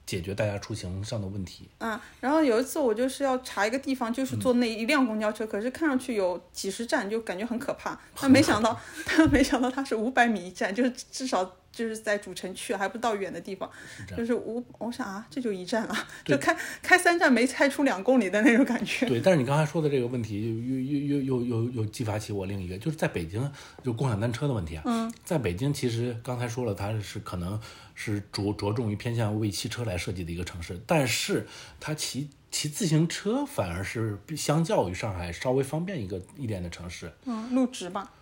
解决大家出行上的问题。
嗯，然后有一次我就是要查一个地方，就是坐那一辆公交车，可是看上去有几十站，就感觉很可怕。但没想到，但没想到它是五百米一站，就是至少就是在主城区，还不到远的地方，就是五。我想啊，这就一站了，就开开三站没开出两公里的那种感觉。
对，但是你刚才说的这个问题，又又又又又又激发起我另一个，就是在北京，就共享单车的问题啊。嗯，在北京，其实刚才说了，它是可能是着着重于偏向为汽车来设计的一个城市，但是它骑骑自行车反而是相较于上海稍微方便一个一点的城市。
嗯，路直吧。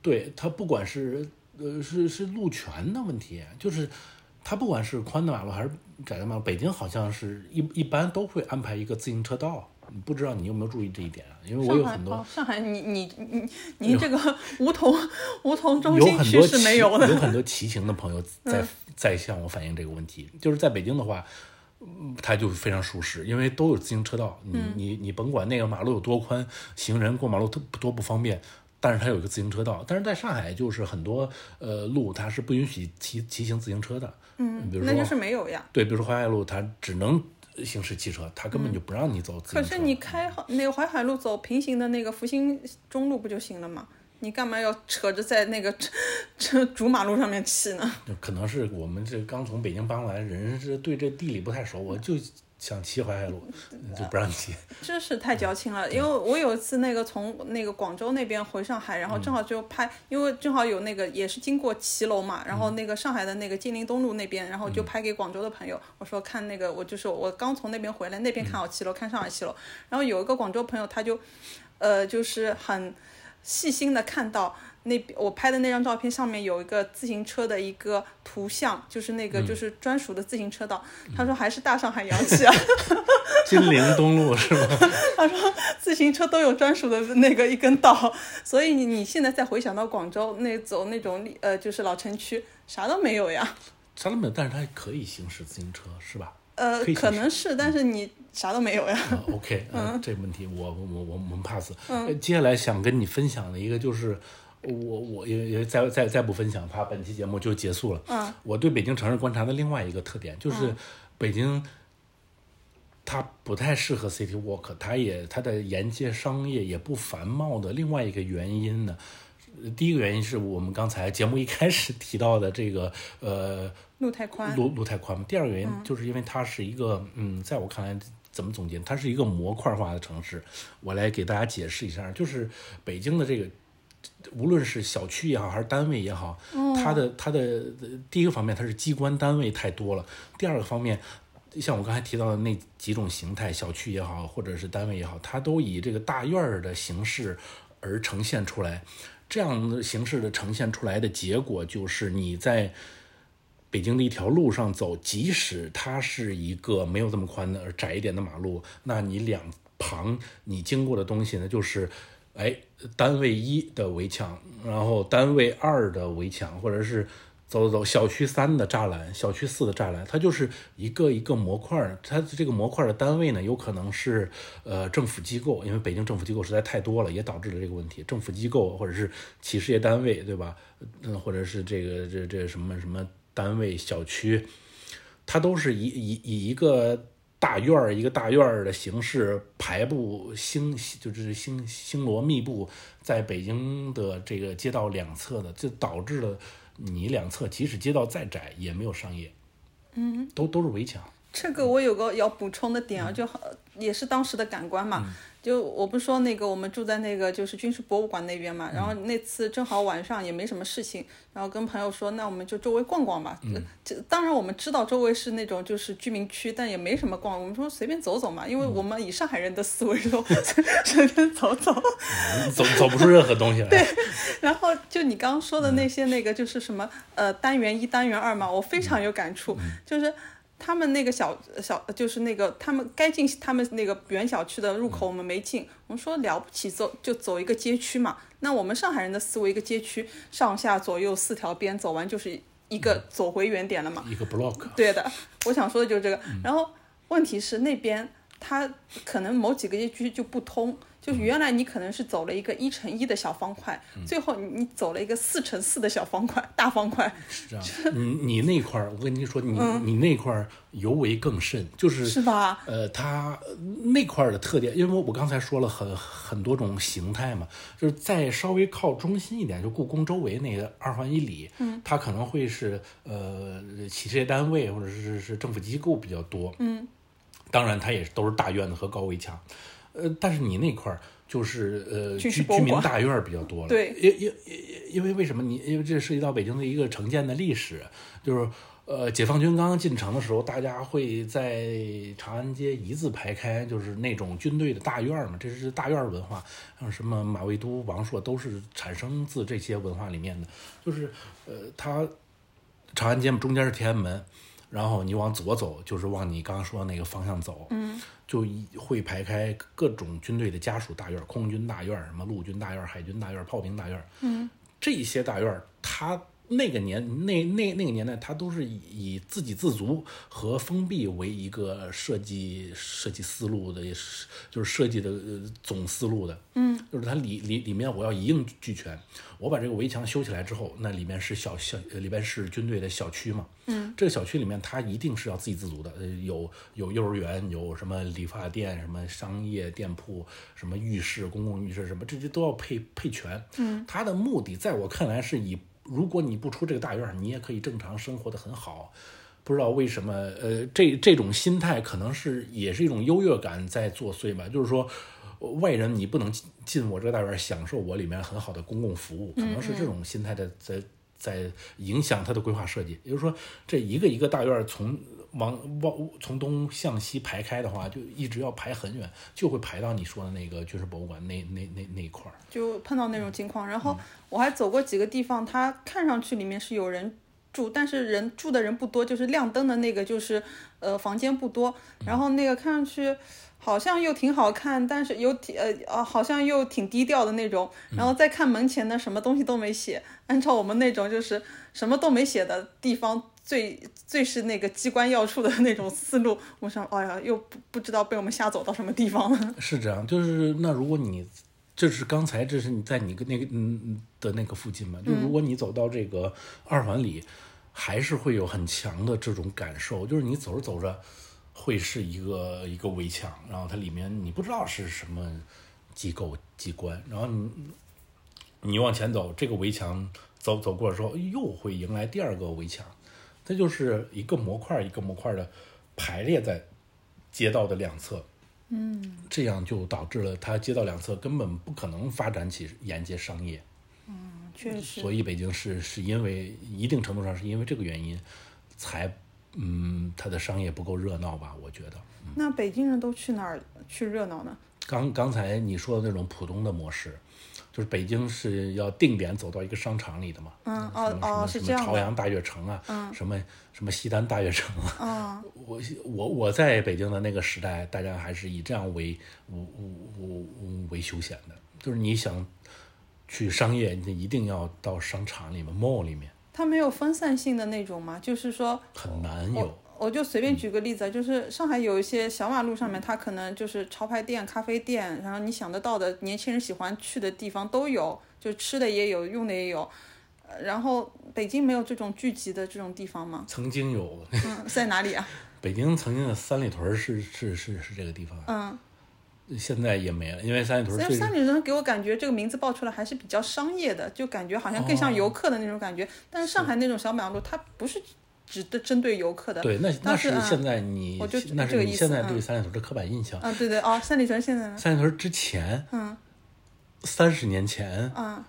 对它不管是呃是是路权的问题，就是它不管是宽的马路还是窄的马路，北京好像是一一般都会安排一个自行车道。不知道你有没有注意这一点啊？因为我有很多
哦，上海你你你 您这个梧桐梧桐中
有
心区是没有的。
有很多骑行的朋友 在在向我反映这个问题。就是在北京的话，嗯它就非常舒适，因为都有自行车道，你你你甭管那个马路有多宽，行人过马路多多不方便。但是它有一个自行车道，但是在上海就是很多呃路它是不允许骑骑行自行车的，嗯，比如说
那就是没有呀。
对，比如说淮海路它只能行驶汽车，他根本就不让你走自行车。
可是你开那个淮海路走平行的那个复兴中路不就行了吗？你干嘛要扯着在那个这这主马路上面骑呢？
可能是我们这刚从北京搬过来人是对这地理不太熟，我就想骑淮海路，就不让骑。
真是太矫情了，因为我有一次那个从那个广州那边回上海，然后正好就拍，因为正好有那个也是经过骑楼嘛，然后那个上海的那个金陵东路那边，然后就拍给广州的朋友，我说看那个我就是我刚从那边回来，那边看好骑楼，看上海骑楼，然后有一个广州朋友他就，呃，就是很细心的看到那我拍的那张照片上面有一个自行车的一个图像，就是那个
嗯
就是专属的自行车道。他说还是大上海洋气啊，
金陵东路是吗？
自行车都有专属的那个一根道，所以你你现在再回想到广州那走那种呃就是老城区，啥都没有呀。
啥都没有，但是它可以行驶自行车是吧？
呃
可
能是，但是你啥都没有呀。
啊 OK，嗯，这问题我我我我们 pass。呃接下来想跟你分享的一个就是。我我也也再再再不分享，怕本期节目就结束了。
嗯，
我对北京城市观察的另外一个特点就是，北京它不太适合 city walk，它也它的沿街商业也不繁茂的另外一个原因呢，呃第一个原因是我们刚才节目一开始提到的这个呃
路太宽，
路路太宽嘛。第二个原因就是因为它是一个，嗯，在我看来，怎么总结？它是一个模块化的城市。我来给大家解释一下，就是北京的这个，无论是小区也好，还是单位也好，它的它的呃第一个方面，它是机关单位太多了；第二个方面。像我刚才提到的那几种形态，小区也好，或者是单位也好，它都以这个大院儿的形式而呈现出来。这样的形式的呈现出来的结果，就是你在北京的一条路上走，即使它是一个没有这么宽的窄一点的马路，那你两旁你经过的东西呢，就是，哎，单位一的围墙，然后单位二的围墙，或者是走走走小区三的栅栏，小区四的栅栏，它就是一个一个模块。它这个模块的单位呢，有可能是呃政府机构，因为北京政府机构实在太多了，也导致了这个问题。政府机构或者是企事业单位，对吧？嗯，或者是这个这这什么什么单位、小区，它都是以以以一个大院儿一个大院儿的形式排布星，就是星星罗密布在北京的这个街道两侧的，就导致了你两侧即使街道再窄也没有商业，嗯，都都是围墙。
这个我有个要补充的点啊，就好也是当时的感官嘛。就我不是说那个我们住在那个就是军事博物馆那边嘛，然后那次正好晚上也没什么事情，然后跟朋友说，那我们就周围逛逛吧。嗯，这当然我们知道周围是那种就是居民区，但也没什么逛，我们说随便走走嘛，因为我们以上海人的思维说 随便走走。
走走不出任何东西来。对，
然后就你刚刚说的那些那个就是什么呃单元一单元二嘛，我非常有感触，就是他们那个小小就是那个他们该进他们那个原小区的入口我们没进，我们说了不起走就走一个街区嘛，那我们上海人的思维一个街区上下左右四条边走完就是一个走回原点了嘛，
一个 block。
对的，我想说的就是这个。然后问题是那边它可能某几个街区就不通，就是原来你可能是走了一个一乘一的小方块，最后你你走了一个四乘四的小方块大方块，
是这样，你你那块儿，我跟你说，你、你那块儿尤为更甚，就是
是吧？
呃，它那块儿的特点，因为我刚才说了很很多种形态嘛，就是在稍微靠中心一点，就故宫周围那个二环以里，嗯，它可能会是呃企事业单位或者是是政府机构比较多，嗯，当然它也都是大院子和高围墙，呃，但是你那块儿就是呃居居民大院比较多了，
对
因因因因为为什么你因为这涉及到北京的一个城建的历史，就是呃解放军刚刚进城的时候，大家会在长安街一字排开，就是那种军队的大院嘛，这是大院文化，像什么马未都、王朔都是产生自这些文化里面的，就是呃它长安街嘛，中间是天安门。然后你往左走，就是往你刚刚说的那个方向走，嗯，就一会排开各种军队的家属大院，空军大院，什么陆军大院、海军大院、炮兵大院，嗯，这些大院，它那个年那那那个年代，它都是以以自给自足和封闭为一个设计设计思路的，就是设计的呃总思路的，嗯，就是它里里里面我要一应俱全，我把这个围墙修起来之后，那里面是小小呃里边是军队的小区嘛，嗯，这个小区里面它一定是要自给自足的，呃，有有幼儿园，有什么理发店，什么商业店铺，什么浴室、公共浴室，什么这些都要配配全。嗯，它的目的在我看来是以，如果你不出这个大院，你也可以正常生活的很好。不知道为什么，呃，这这种心态可能是也是一种优越感在作祟吧，就是说。外人你不能进进我这个大院享受我里面很好的公共服务，可能是这种心态的在在影响他的规划设计。也就是说，这一个一个大院从往往从东向西排开的话，就一直要排很远，就会排到你说的那个军事博物馆那那那那一块儿。
就碰到那种情况。然后我还走过几个地方，它看上去里面是有人住，但是人住的人不多，就是亮灯的那个就是呃房间不多，然后那个看上去。好像又挺好看，但是有挺呃呃，好像又挺低调的那种。然后再看门前的，什么东西都没写。按照我们那种就是什么都没写的地方，最最是那个机关要处的那种思路。我想，哎呀，又不不知道被我们吓走到什么地方了。
是这样，就是那如果你这是刚才这是你在你个那个嗯嗯的那个附近嘛？就如果你走到这个二环里，还是会有很强的这种感受，就是你走着走着。会是一个一个围墙，然后它里面你不知道是什么机构机关，然后你你往前走，这个围墙走走过的时候，又会迎来第二个围墙，它就是一个模块一个模块的排列在街道的两侧，
嗯，
这样就导致了它街道两侧根本不可能发展起沿街商业，
嗯，确实，
所以北京市是因为一定程度上是因为这个原因才。嗯，它的商业不够热闹吧？我觉得。
那北京人都去哪儿去热闹呢？
刚刚才你说的那种浦东的模式，就是北京是要定点走到一个商场里的嘛？
嗯哦哦，是这样。
朝阳大悦城啊，
嗯，
什么什么西单大悦城啊。
嗯。
我我我在北京的那个时代，大家还是以这样为为为为休闲的，就是你想去商业，你一定要到商场里面 mall 里面。
它没有分散性的那种吗？就是说
很难有。
我就随便举个例子，就是上海有一些小马路上面，它可能就是潮牌店、咖啡店，然后你想得到的年轻人喜欢去的地方都有，就吃的也有，用的也有。然后北京没有这种聚集的这种地方吗？
曾经有。
嗯，在哪里啊？
北京曾经的三里屯是是是是这个地方。
嗯。
现在也没了，因为三里屯。
三里屯给我感觉这个名字报出来还是比较商业的，就感觉好像更像游客的那种感觉。但是上海那种小马路，它不是只的针对游客的。
对，那那是现在你，
我就
那是你现在对三里屯的刻板印象。
啊，对对哦，三里屯现在。
三里屯之前，
嗯，
三十年前，
嗯，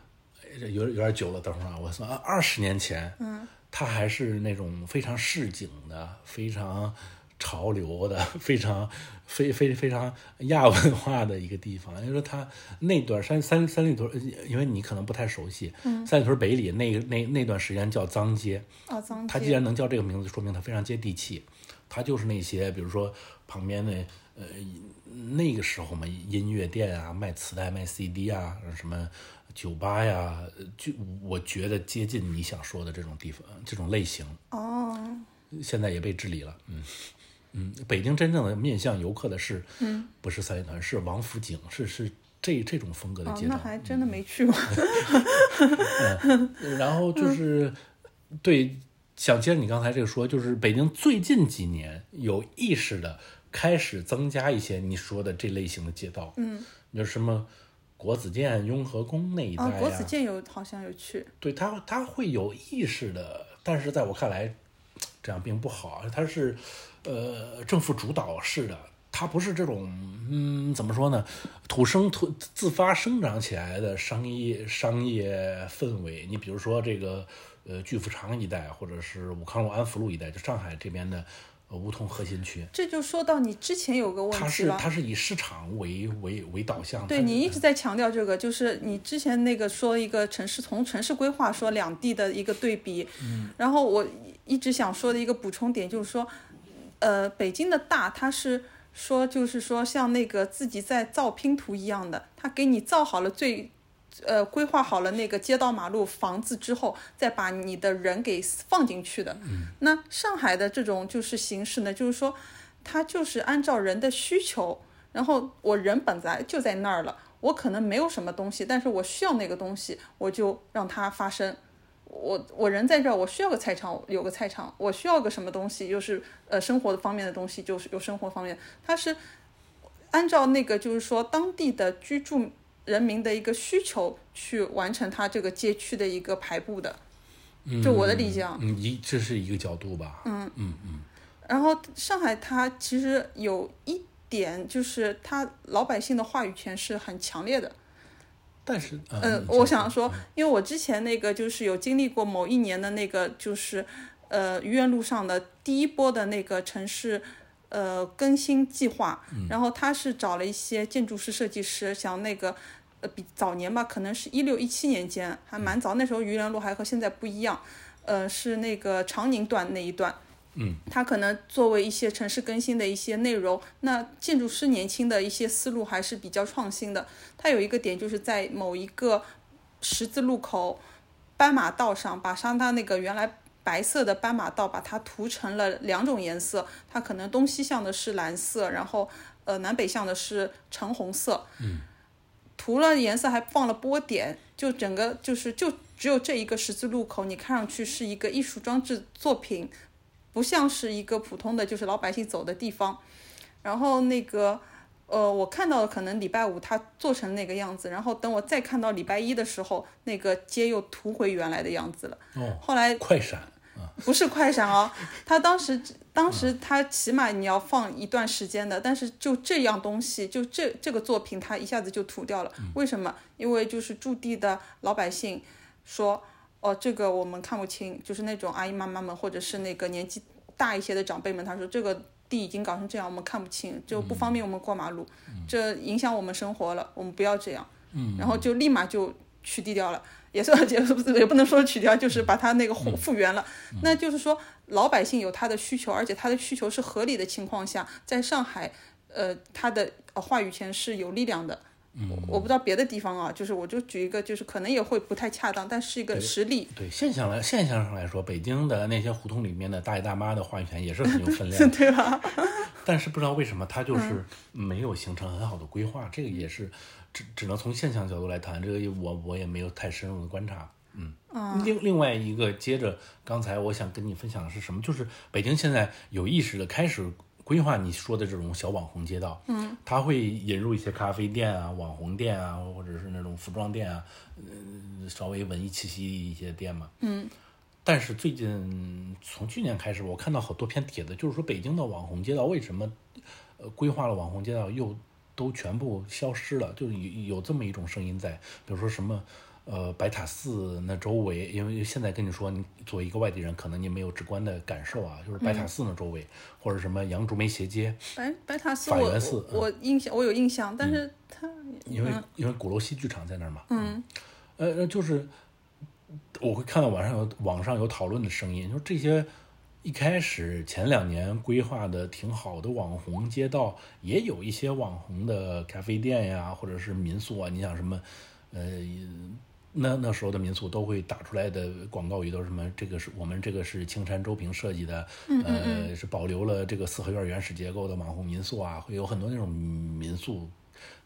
有有点久了，等会儿啊，我算二十年前，
嗯，
它还是那种非常市井的，非常。潮流的 非常非非非常亚文化的一个地方，因为说它那段三三三里屯，因为你可能不太熟悉，三里屯北里那那那段时间叫脏街，
哦脏
街，它既然能叫这个名字，说明它非常接地气，它就是那些比如说旁边的呃那个时候嘛，音乐店啊，卖磁带卖 CD 啊，什么酒吧呀，就我觉得接近你想说的这种地方这种类型
哦，
现在也被治理了，嗯。嗯，北京真正的面向游客的是，
嗯，
不是三里屯，是王府井，是是这这种风格的街道。
那还真的没去过。
然后就是，对，想接着你刚才这个说，就是北京最近几年有意识的开始增加一些你说的这类型的街道。
嗯，
就什么国子监、雍和宫那一带啊。
国子监有好像有去。
对他，他会有意识的，但是在我看来，这样并不好。他是。呃，政府主导式的，它不是这种，嗯，怎么说呢？土生土自发生长起来的商业商业氛围。你比如说这个，呃，巨富长一带，或者是武康路、安福路一带，就上海这边的梧桐核心区。
这就说到你之前有个问题
它是它是以市场为为为导向。
对你一直在强调这个，就是你之前那个说一个城市从城市规划说两地的一个对比。
嗯。
然后我一直想说的一个补充点就是说。呃，北京的大，它是说，就是说，像那个自己在造拼图一样的，它给你造好了最，呃，规划好了那个街道、马路、房子之后，再把你的人给放进去的。那上海的这种就是形式呢，就是说，它就是按照人的需求，然后我人本来就在那儿了，我可能没有什么东西，但是我需要那个东西，我就让它发生。我我人在这儿，我需要个菜场，有个菜场，我需要个什么东西，就是呃生活的方面的东西，就是有生活方面，它是按照那个就是说当地的居住人民的一个需求去完成它这个街区的一个排布的，就我的理解啊，
嗯，一这是一个角度吧，
嗯
嗯嗯，
然后上海它其实有一点就是它老百姓的话语权是很强烈的。
但是，呃
呃，
你
我想说，因为我之前那个就是有经历过某一年的那个就是呃愚园路上的第一波的那个城市呃更新计划，然后他是找了一些建筑师、设计师，想那个呃比早年吧，可能是一六一七年间还蛮早，那时候愚园路还和现在不一样，呃是那个长宁段那一段。
嗯，
它可能作为一些城市更新的一些内容，那建筑师年轻的一些思路还是比较创新的。它有一个点就是在某一个十字路口斑马道上，把上它那个原来白色的斑马道，把它涂成了两种颜色。它可能东西向的是蓝色，然后呃南北向的是橙红色。嗯，涂了颜色还放了波点，就整个就是就只有这一个十字路口，你看上去是一个艺术装置作品。不像是一个普通的就是老百姓走的地方，然后那个呃，我看到的可能礼拜五他做成那个样子，然后等我再看到礼拜一的时候，那个街又涂回原来的样子了。
哦，
后来
快闪啊，
不是快闪哦，他当时当时他起码你要放一段时间的，但是就这样东西，就这这个作品，他一下子就涂掉了。为什么？因为就是驻地的老百姓说。哦，这个我们看不清，就是那种阿姨妈妈们，或者是那个年纪大一些的长辈们，他说这个地已经搞成这样，我们看不清，就不方便我们过马路，这影响我们生活了，我们不要这样。
嗯，
然后就立马就取缔掉了，也算 也不是也不能说取掉，就是把它那个复复原了。那就是说老百姓有他的需求，而且他的需求是合理的情况下，在上海，呃，他的话语权是有力量的。我我不知道别的地方啊，就是我就举一个，就是可能也会不太恰当，但是一个实例。
对现象来现象上来说，北京的那些胡同里面的大爷大妈的话语权也是很有分量，
对吧？
但是不知道为什么他就是没有形成很好的规划，这个也是只只能从现象角度来谈，这个我我也没有太深入的观察。嗯，另另外一个接着刚才我想跟你分享的是什么？就是北京现在有意识的开始。规划你说的这种小网红街道，
嗯，
它会引入一些咖啡店啊、网红店啊，或者是那种服装店啊，呃，稍微文艺气息一些店嘛，
嗯。
但是最近从去年开始，我看到好多篇帖子，就是说北京的网红街道为什么，呃，规划了网红街道又都全部消失了？就有有这么一种声音在，比如说什么。呃，白塔寺那周围，因为现在跟你说，你作为一个外地人，可能你没有直观的感受啊。就是白塔寺那周围，或者什么杨竹梅斜街，
白白塔寺，
法源寺，
我印象我有印象，但是它
因为因为鼓楼西剧场在那儿嘛，
嗯，
呃，就是我会看到网上有网上有讨论的声音，说这些一开始前两年规划的挺好的网红街道，也有一些网红的咖啡店呀，或者是民宿啊，你想什么，呃。那那时候的民宿都会打出来的广告语都是什么？这个是我们这个是青山周平设计的，呃，是保留了这个四合院原始结构的网红民宿啊，会有很多那种民宿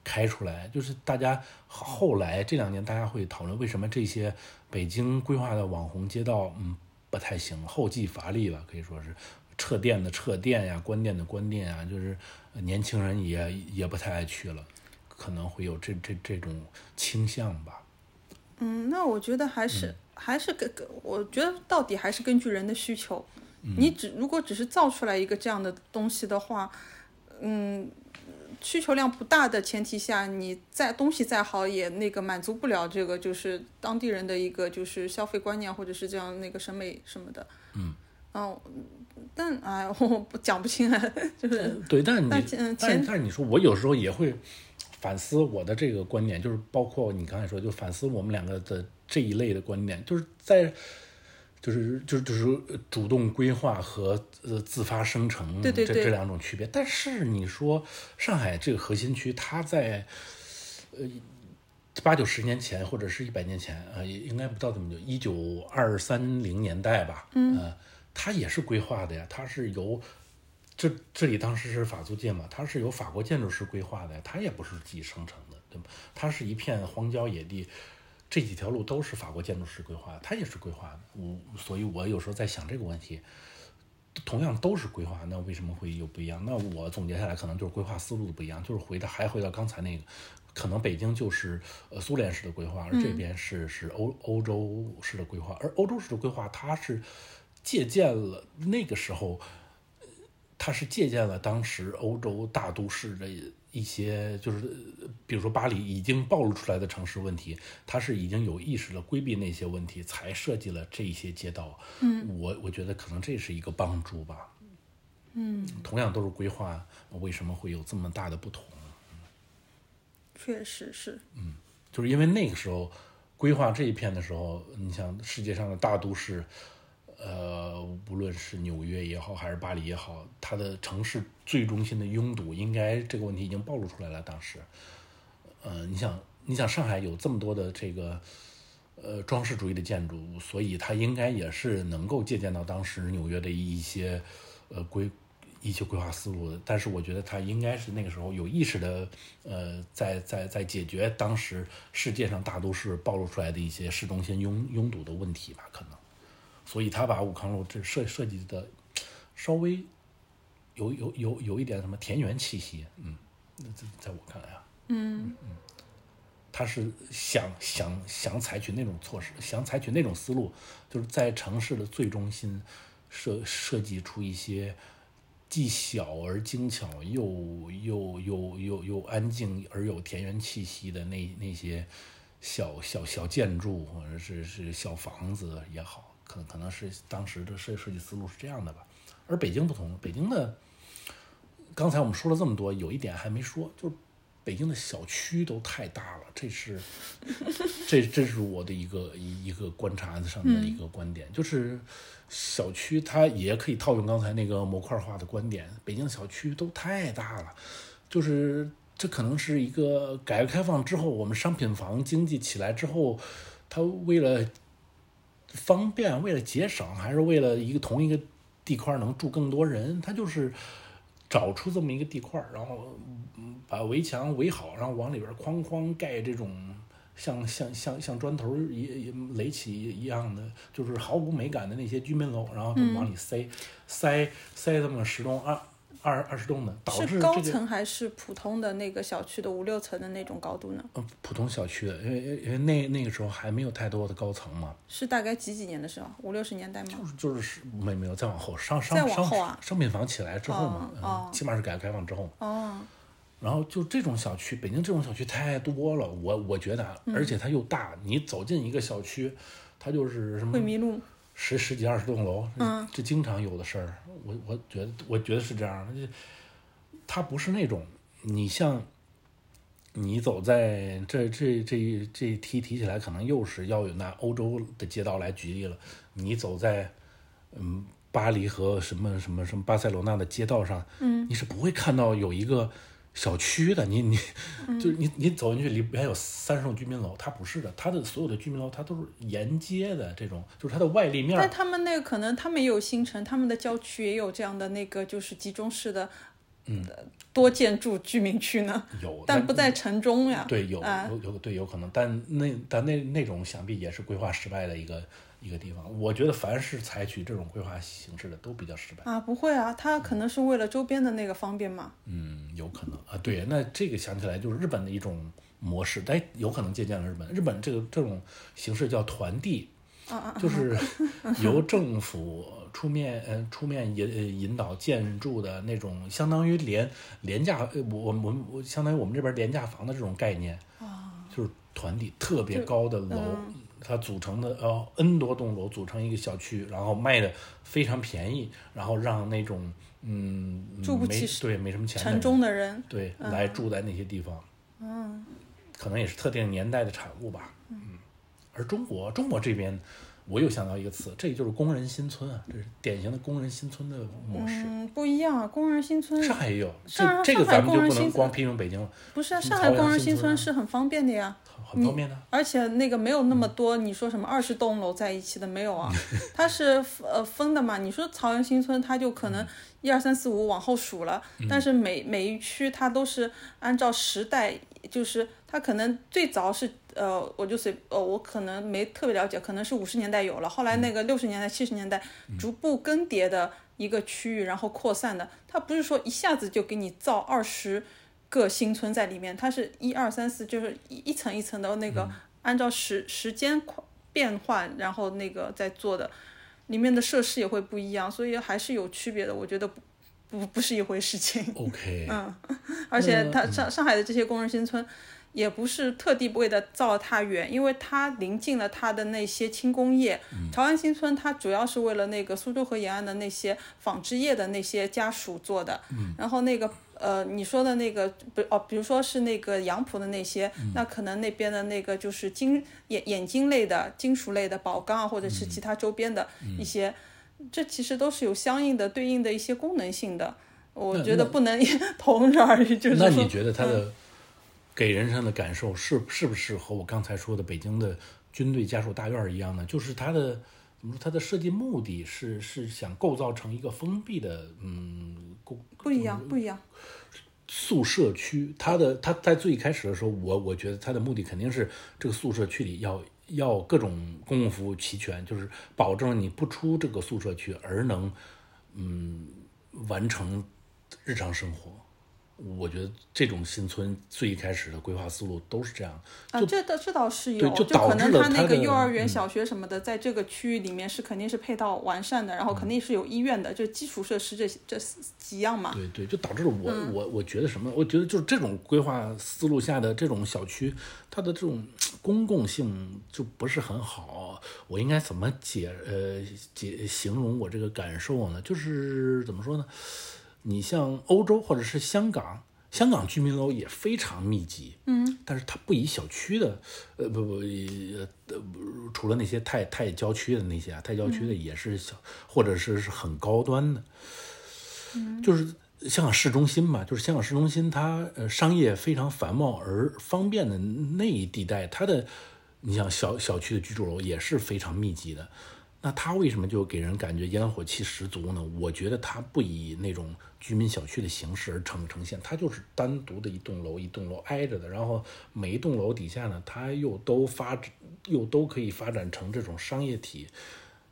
开出来。就是大家后来这两年大家会讨论，为什么这些北京规划的网红街道，嗯，不太行，后继乏力了，可以说是撤店的撤店呀，关店的关店啊，就是年轻人也也不太爱去了，可能会有这这这种倾向吧。
嗯，那我觉得还是还是根根，我觉得到底还是根据人的需求。你只如果只是造出来一个这样的东西的话，嗯，需求量不大的前提下，你再东西再好也那个满足不了这个就是当地人的一个就是消费观念或者是这样那个审美什么的。
嗯。
哦，但哎，我不讲不清啊，就是
对，但你
但
但但是你说我有时候也会。反思我的这个观点，就是包括你刚才说，就反思我们两个的这一类的观点，就是在，就是就是就是主动规划和呃自发生成
这
这两种区别。但是你说上海这个核心区，它在呃八九十年前或者是一百年前啊，也应该不到这么久，一九二三零年代吧，
嗯，
它也是规划的呀，它是由。这这里当时是法租界嘛，它是由法国建筑师规划的，它也不是自己生成的，对吧？它是一片荒郊野地，这几条路都是法国建筑师规划的，它也是规划的。我所以，我有时候在想这个问题，同样都是规划，那为什么会有不一样？那我总结下来，可能就是规划思路的不一样，就是回到还回到刚才那个，可能北京就是呃苏联式的规划，而这边是是欧欧洲式的规划，而欧洲式的规划它是借鉴了那个时候。它是借鉴了当时欧洲大都市的一些就是，呃比如说巴黎已经暴露出来的城市问题，它是已经有意识的规避那些问题，才设计了这些街道。嗯，我我觉得可能这是一个帮助吧。嗯，同样都是规划，为什么会有这么大的不同？
确实是。
嗯就是因为那个时候规划这一片的时候，你像世界上的大都市，呃，无论是纽约也好，还是巴黎也好，它的城市最中心的拥堵，应该这个问题已经暴露出来了。当时，呃，你想，你想上海有这么多的这个呃装饰主义的建筑，所以它应该也是能够借鉴到当时纽约的一些呃规一些规划思路的。但是我觉得它应该是那个时候有意识的呃在在在解决当时世界上大都市暴露出来的一些市中心拥拥堵的问题吧，可能。所以他把武康路这设设计的稍微有有有有一点什么田园气息，嗯，那在在我看来啊，
嗯
他是想想想采取那种措施，想采取那种思路，就是在城市的最中心设设计出一些既小而精巧，又又又又又安静而有田园气息的那那些小小小建筑，或者是是小房子也好，可能可能是当时的设设计思路是这样的吧。而北京不同，北京的刚才我们说了这么多，有一点还没说，就是北京的小区都太大了，这是这这是我的一个一一个观察上的一个观点，就是小区它也可以套用刚才那个模块化的观点，北京的小区都太大了，就是这可能是一个改革开放之后，我们商品房经济起来之后，它为了方便，为了节省，还是为了一个同一个地块能住更多人，他就是找出这么一个地块，然后嗯把围墙围好，然后往里边哐哐盖这种像像像像砖头一一垒起一样的，就是毫无美感的那些居民楼，然后就往里塞、塞塞这么十栋二二二十栋的，导致
是高
这个
层还是普通的那个小区的五六层的那种高度呢？
呃普通小区的，因为因为那那个时候还没有太多的高层嘛，
是大概几几年的时候？五六十年代吗？
就是就是没没有再往后商商商
后啊
商品房起来之后嘛，
哦哦
嗯，起码是改革开放之后，
哦，
然后就这种小区，北京这种小区太多了，我我觉得而且它又大，你走进一个小区，它就是什么
会迷路。
十十几二十栋楼，这
嗯
这经常有的事儿。我我觉得我觉得是这样的，这它不是那种你像你走在这这这这一提提起来，可能又是要有拿欧洲的街道来举例了。你走在嗯巴黎和什么什么什么巴塞罗那的街道上，嗯，你是不会看到有一个小区的。你你就是你你走进去里边有三十栋居民楼，它不是的，它的所有的居民楼它都是沿街的这种，就是它的外立面儿
但他们那个可能他们也有新城，他们的郊区也有这样的那个就是集中式的，嗯，多建筑居民区呢，
有，
但不在城中呀。
对，有
啊
有有对有可能，但那但那那种想必也是规划失败的一个一个地方。我觉得凡是采取这种规划形式的都比较失败。
啊，不会啊，他可能是为了周边的那个方便嘛。
嗯，有可能啊。对，那这个想起来就是日本的一种模式，但有可能借鉴了日本。日本这个这种形式叫团地，
啊啊
就是 由政府出面，呃，出面引呃引导建筑的那种，相当于廉廉价，呃我我我我相当于我们这边廉价房的这种概念，啊就是团地特别高的楼，它组成的呃 N 多栋楼组成一个小区，然后卖的非常便宜，然后让那种嗯没
住不起
对没什么钱的
城中的人，
对，来住在那些地方，嗯，可能也是特定年代的产物吧，嗯。而中国，中国这边，我又想到一个词，这就是工人新村啊，这是典型的工人新村的模式。
嗯，不一样啊，工人新村
上海也有，
上
这这个咱们就不能光批评北京了，
不是啊，上海工人新
村
是很方便的呀。
很方便的。
而且那个没有那么多，你说什么二十栋楼在一起的没有啊？它是呃分的嘛。你说曹园新村，它就可能一二三四五往后数了，但是每每一区它都是按照时代，就是它可能最早是呃，我就随呃，我可能没特别了解，可能是五十年代有了，后来那个六十年代、七十年代逐步更迭的一个区域，然后扩散的。它不是说一下子就给你造二十。个新村在里面，它是一二三四，就是一一层一层的那个，按照时时间快变换，然后那个在做的，里面的设施也会不一样，所以还是有区别的。我觉得不不不是一回事情。
OK，
嗯，而且它上上海的这些工人新村，也不是特地为了造它远，因为它临近了它的那些轻工业。潮安新村它主要是为了那个苏州河沿岸的那些纺织业的那些家属做的。然后那个呃，你说的那个不哦，比如说是那个杨浦的那些，那可能那边的那个就是金眼眼睛类的、金属类的宝钢啊，或者是其他周边的一些。这其实都是有相应的对应的一些功能性的，我觉得不能 同日而语，就是
那你觉得它的给人上的感受是是不是和我刚才说的北京的军队家属大院儿一样呢？就是它的怎么说？它的设计目的是是想构造成一个封闭的嗯公
不一样，不一样。
宿舍区，它的它在最开始的时候，我我觉得它的目的肯定是这个宿舍区里要要各种公共服务齐全，就是保证你不出这个宿舍区而能嗯完成日常生活。我觉得这种新村最一开始的规划思路都是这样，
啊，这倒这倒是有，
对就导
可能他那个幼儿园、
嗯
小学什么的，在这个区域里面是肯定是配套完善的，然后肯定是有医院的，就基础设施这这几样嘛。
对对，就导致了我、
嗯
我我觉得什么？我觉得就是这种规划思路下的这种小区，它的这种公共性就不是很好。我应该怎么解呃解形容我这个感受呢？就是怎么说呢？你像欧洲或者是香港，香港居民楼也非常密集，嗯，但是它不以小区的，呃不不呃呃除了那些太太郊区的那些啊，太郊区的也是小，或者是是很高端的，就是香港市中心嘛，就是香港市中心它呃商业非常繁茂而方便的那一地带，它的你像小小区的居住楼也是非常密集的。那它为什么就给人感觉烟火气十足呢？我觉得它不以那种居民小区的形式而呈呈现，它就是单独的一栋楼，一栋楼挨着的，然后每一栋楼底下呢，它又都发展，又都可以发展成这种商业体，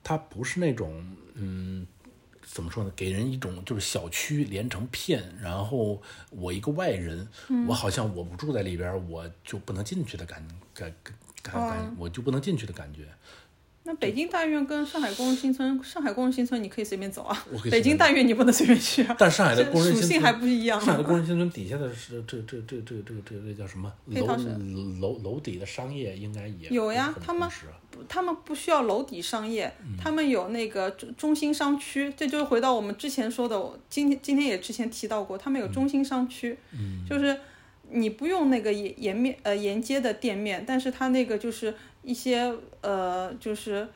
它不是那种嗯。怎么说呢？给人一种就是小区连成片，然后我一个外人，我好像我不住在里边，我就不能进去的感感感感，我就不能进去的感觉。
那北京大院跟上海工人新村，上海工人新村你可以随便走啊北京大院你不能随便去啊。
但上海的工人
这属性还不一样
上海的工人新村底下的是这这这这这这这叫什么楼
配套是
楼楼底的商业应该也
有呀他们他们不需要楼底商业，
嗯。
他们有那个中中心商区，这就是回到我们之前说的，今天今天也之前提到过，他们有中心商区，
嗯。
就是你不用那个沿沿面呃沿街的店面，但是它那个就是一些呃就是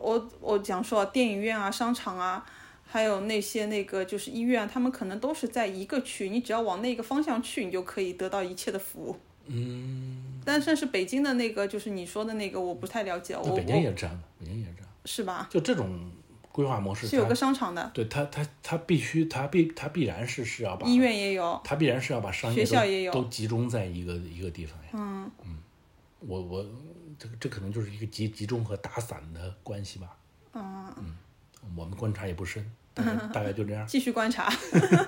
我我讲说电影院啊、商场啊。还有那些那个就是医院啊，他们可能都是在一个区，你只要往那个方向去，你就可以得到一切的服务。
嗯，
但是是北京的那个，就是你说的那个，我不太了解，我
那北京也是这样的，北京也是这样，
是吧？
就这种规划模式，
是有个商场的，
对它它它必须它必它必然是是要把
医院也有，
它必然是要把商业都
学校也有
都集中在一个一个地方呀。嗯我我这这可能就是一个集集中和打散的关系吧。嗯我们观察也不深，大概 大概就这样，
继续观察。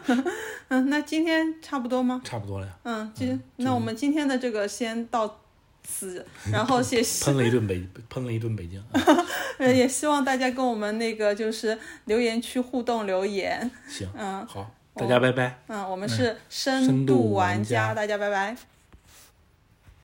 嗯，那今天差不多吗？
差不多了呀。
嗯，今那我们今天的这个先到此，然后谢谢，
喷了一顿北喷了一顿北京，
也希望大家跟我们那个就是留言区互动留言。
行，
嗯
好，大家拜拜。
嗯，我们是深
深度玩家
大家拜拜。